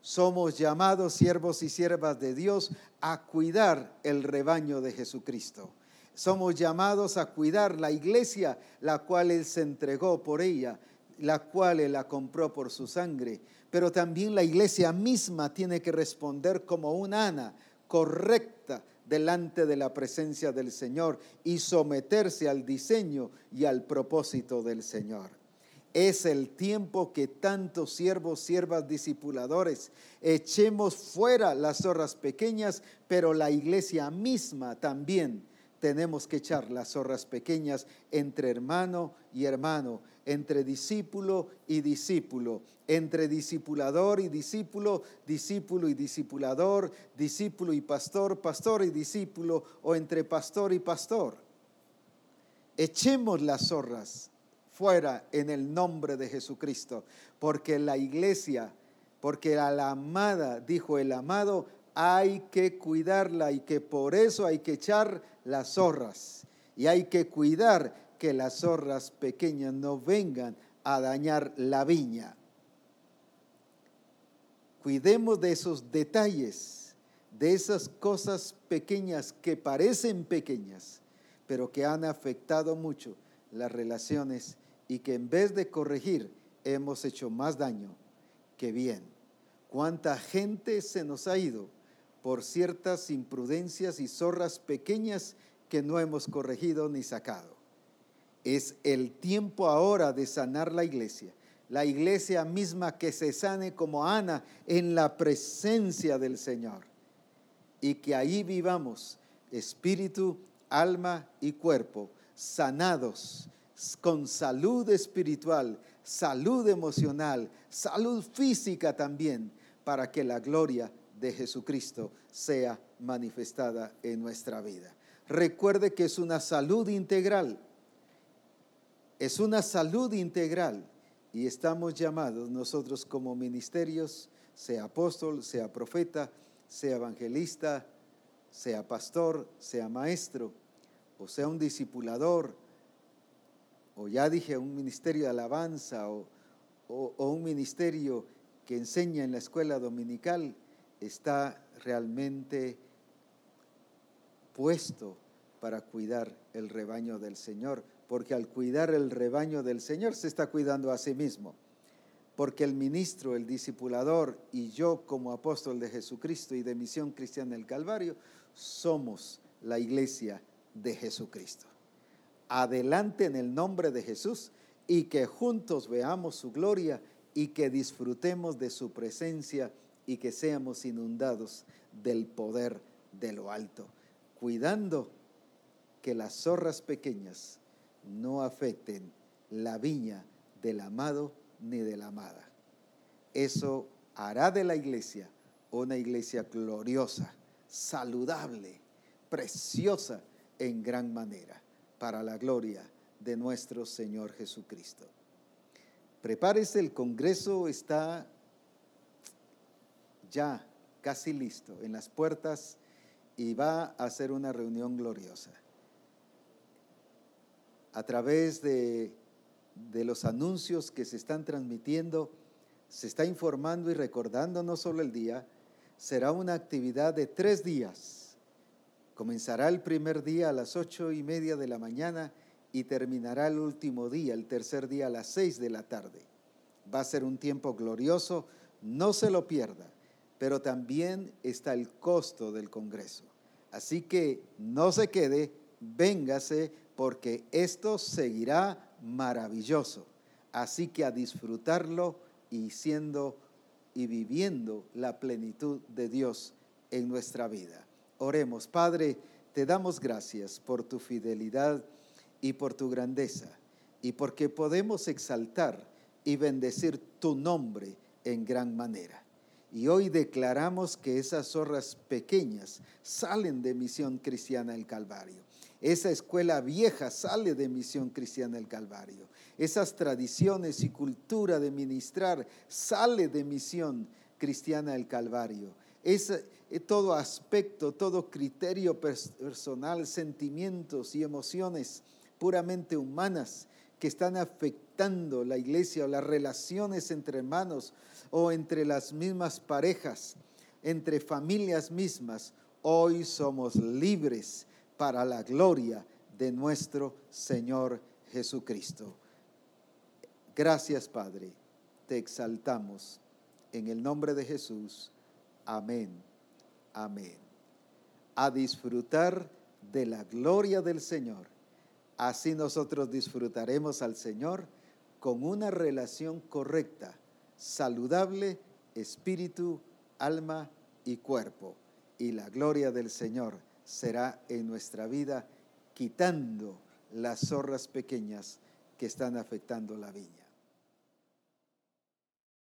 Somos llamados siervos y siervas de Dios a cuidar el rebaño de Jesucristo. Somos llamados a cuidar la iglesia, la cual Él se entregó por ella, la cual Él la compró por su sangre. Pero también la iglesia misma tiene que responder como una Ana, correcta, delante de la presencia del Señor y someterse al diseño y al propósito del Señor. Es el tiempo que tantos siervos, siervas, discipuladores, echemos fuera las zorras pequeñas, pero la iglesia misma también tenemos que echar las zorras pequeñas entre hermano y hermano, entre discípulo y discípulo, entre discipulador y discípulo, discípulo y discipulador, discípulo y pastor, pastor y discípulo, o entre pastor y pastor. Echemos las zorras fuera en el nombre de Jesucristo, porque la iglesia, porque a la amada, dijo el amado, hay que cuidarla y que por eso hay que echar las zorras y hay que cuidar que las zorras pequeñas no vengan a dañar la viña. Cuidemos de esos detalles, de esas cosas pequeñas que parecen pequeñas, pero que han afectado mucho las relaciones y que en vez de corregir hemos hecho más daño que bien. ¿Cuánta gente se nos ha ido? por ciertas imprudencias y zorras pequeñas que no hemos corregido ni sacado. Es el tiempo ahora de sanar la iglesia. La iglesia misma que se sane como Ana en la presencia del Señor. Y que ahí vivamos espíritu, alma y cuerpo sanados, con salud espiritual, salud emocional, salud física también, para que la gloria de Jesucristo sea manifestada en nuestra vida. Recuerde que es una salud integral, es una salud integral y estamos llamados nosotros como ministerios, sea apóstol, sea profeta, sea evangelista, sea pastor, sea maestro, o sea un discipulador, o ya dije un ministerio de alabanza, o, un ministerio que enseña en la escuela dominical, está realmente puesto para cuidar el rebaño del Señor, porque al cuidar el rebaño del Señor se está cuidando a sí mismo, porque el ministro, el discipulador y yo como apóstol de Jesucristo y de Misión Cristiana del Calvario, somos la iglesia de Jesucristo. Adelante en el nombre de Jesús y que juntos veamos su gloria y que disfrutemos de su presencia y que seamos inundados del poder de lo alto, cuidando que las zorras pequeñas no afecten la viña del amado ni de la amada. Eso hará de la iglesia una iglesia gloriosa, saludable, preciosa en gran manera, para la gloria de nuestro Señor Jesucristo. Prepárese, el Congreso está ya casi listo en las puertas y va a ser una reunión gloriosa. A través de, de los anuncios que se están transmitiendo, se está informando y recordando no solo el día, será una actividad de tres días. Comenzará el primer día a las ocho y media de la mañana y terminará el último día, el tercer día a las seis de la tarde. Va a ser un tiempo glorioso, no se lo pierda pero también está el costo del Congreso. Así que no se quede, véngase, porque esto seguirá maravilloso. Así que a disfrutarlo y siendo y viviendo la plenitud de Dios en nuestra vida. Oremos, Padre, te damos gracias por tu fidelidad y por tu grandeza, y porque podemos exaltar y bendecir tu nombre en gran manera. Y hoy declaramos que esas zorras pequeñas salen de Misión Cristiana del Calvario. Esa escuela vieja sale de Misión Cristiana del Calvario. Esas tradiciones y cultura de ministrar sale de Misión Cristiana del Calvario. Es eh, todo aspecto, todo criterio personal, sentimientos y emociones puramente humanas que están afectando la iglesia o las relaciones entre hermanos o entre las mismas parejas, entre familias mismas, hoy somos libres para la gloria de nuestro Señor Jesucristo. Gracias Padre, te exaltamos en el nombre de Jesús. Amén, amén. A disfrutar de la gloria del Señor. Así nosotros disfrutaremos al Señor con una relación correcta saludable, espíritu, alma y cuerpo. Y la gloria del Señor será en nuestra vida quitando las zorras pequeñas que están afectando la viña.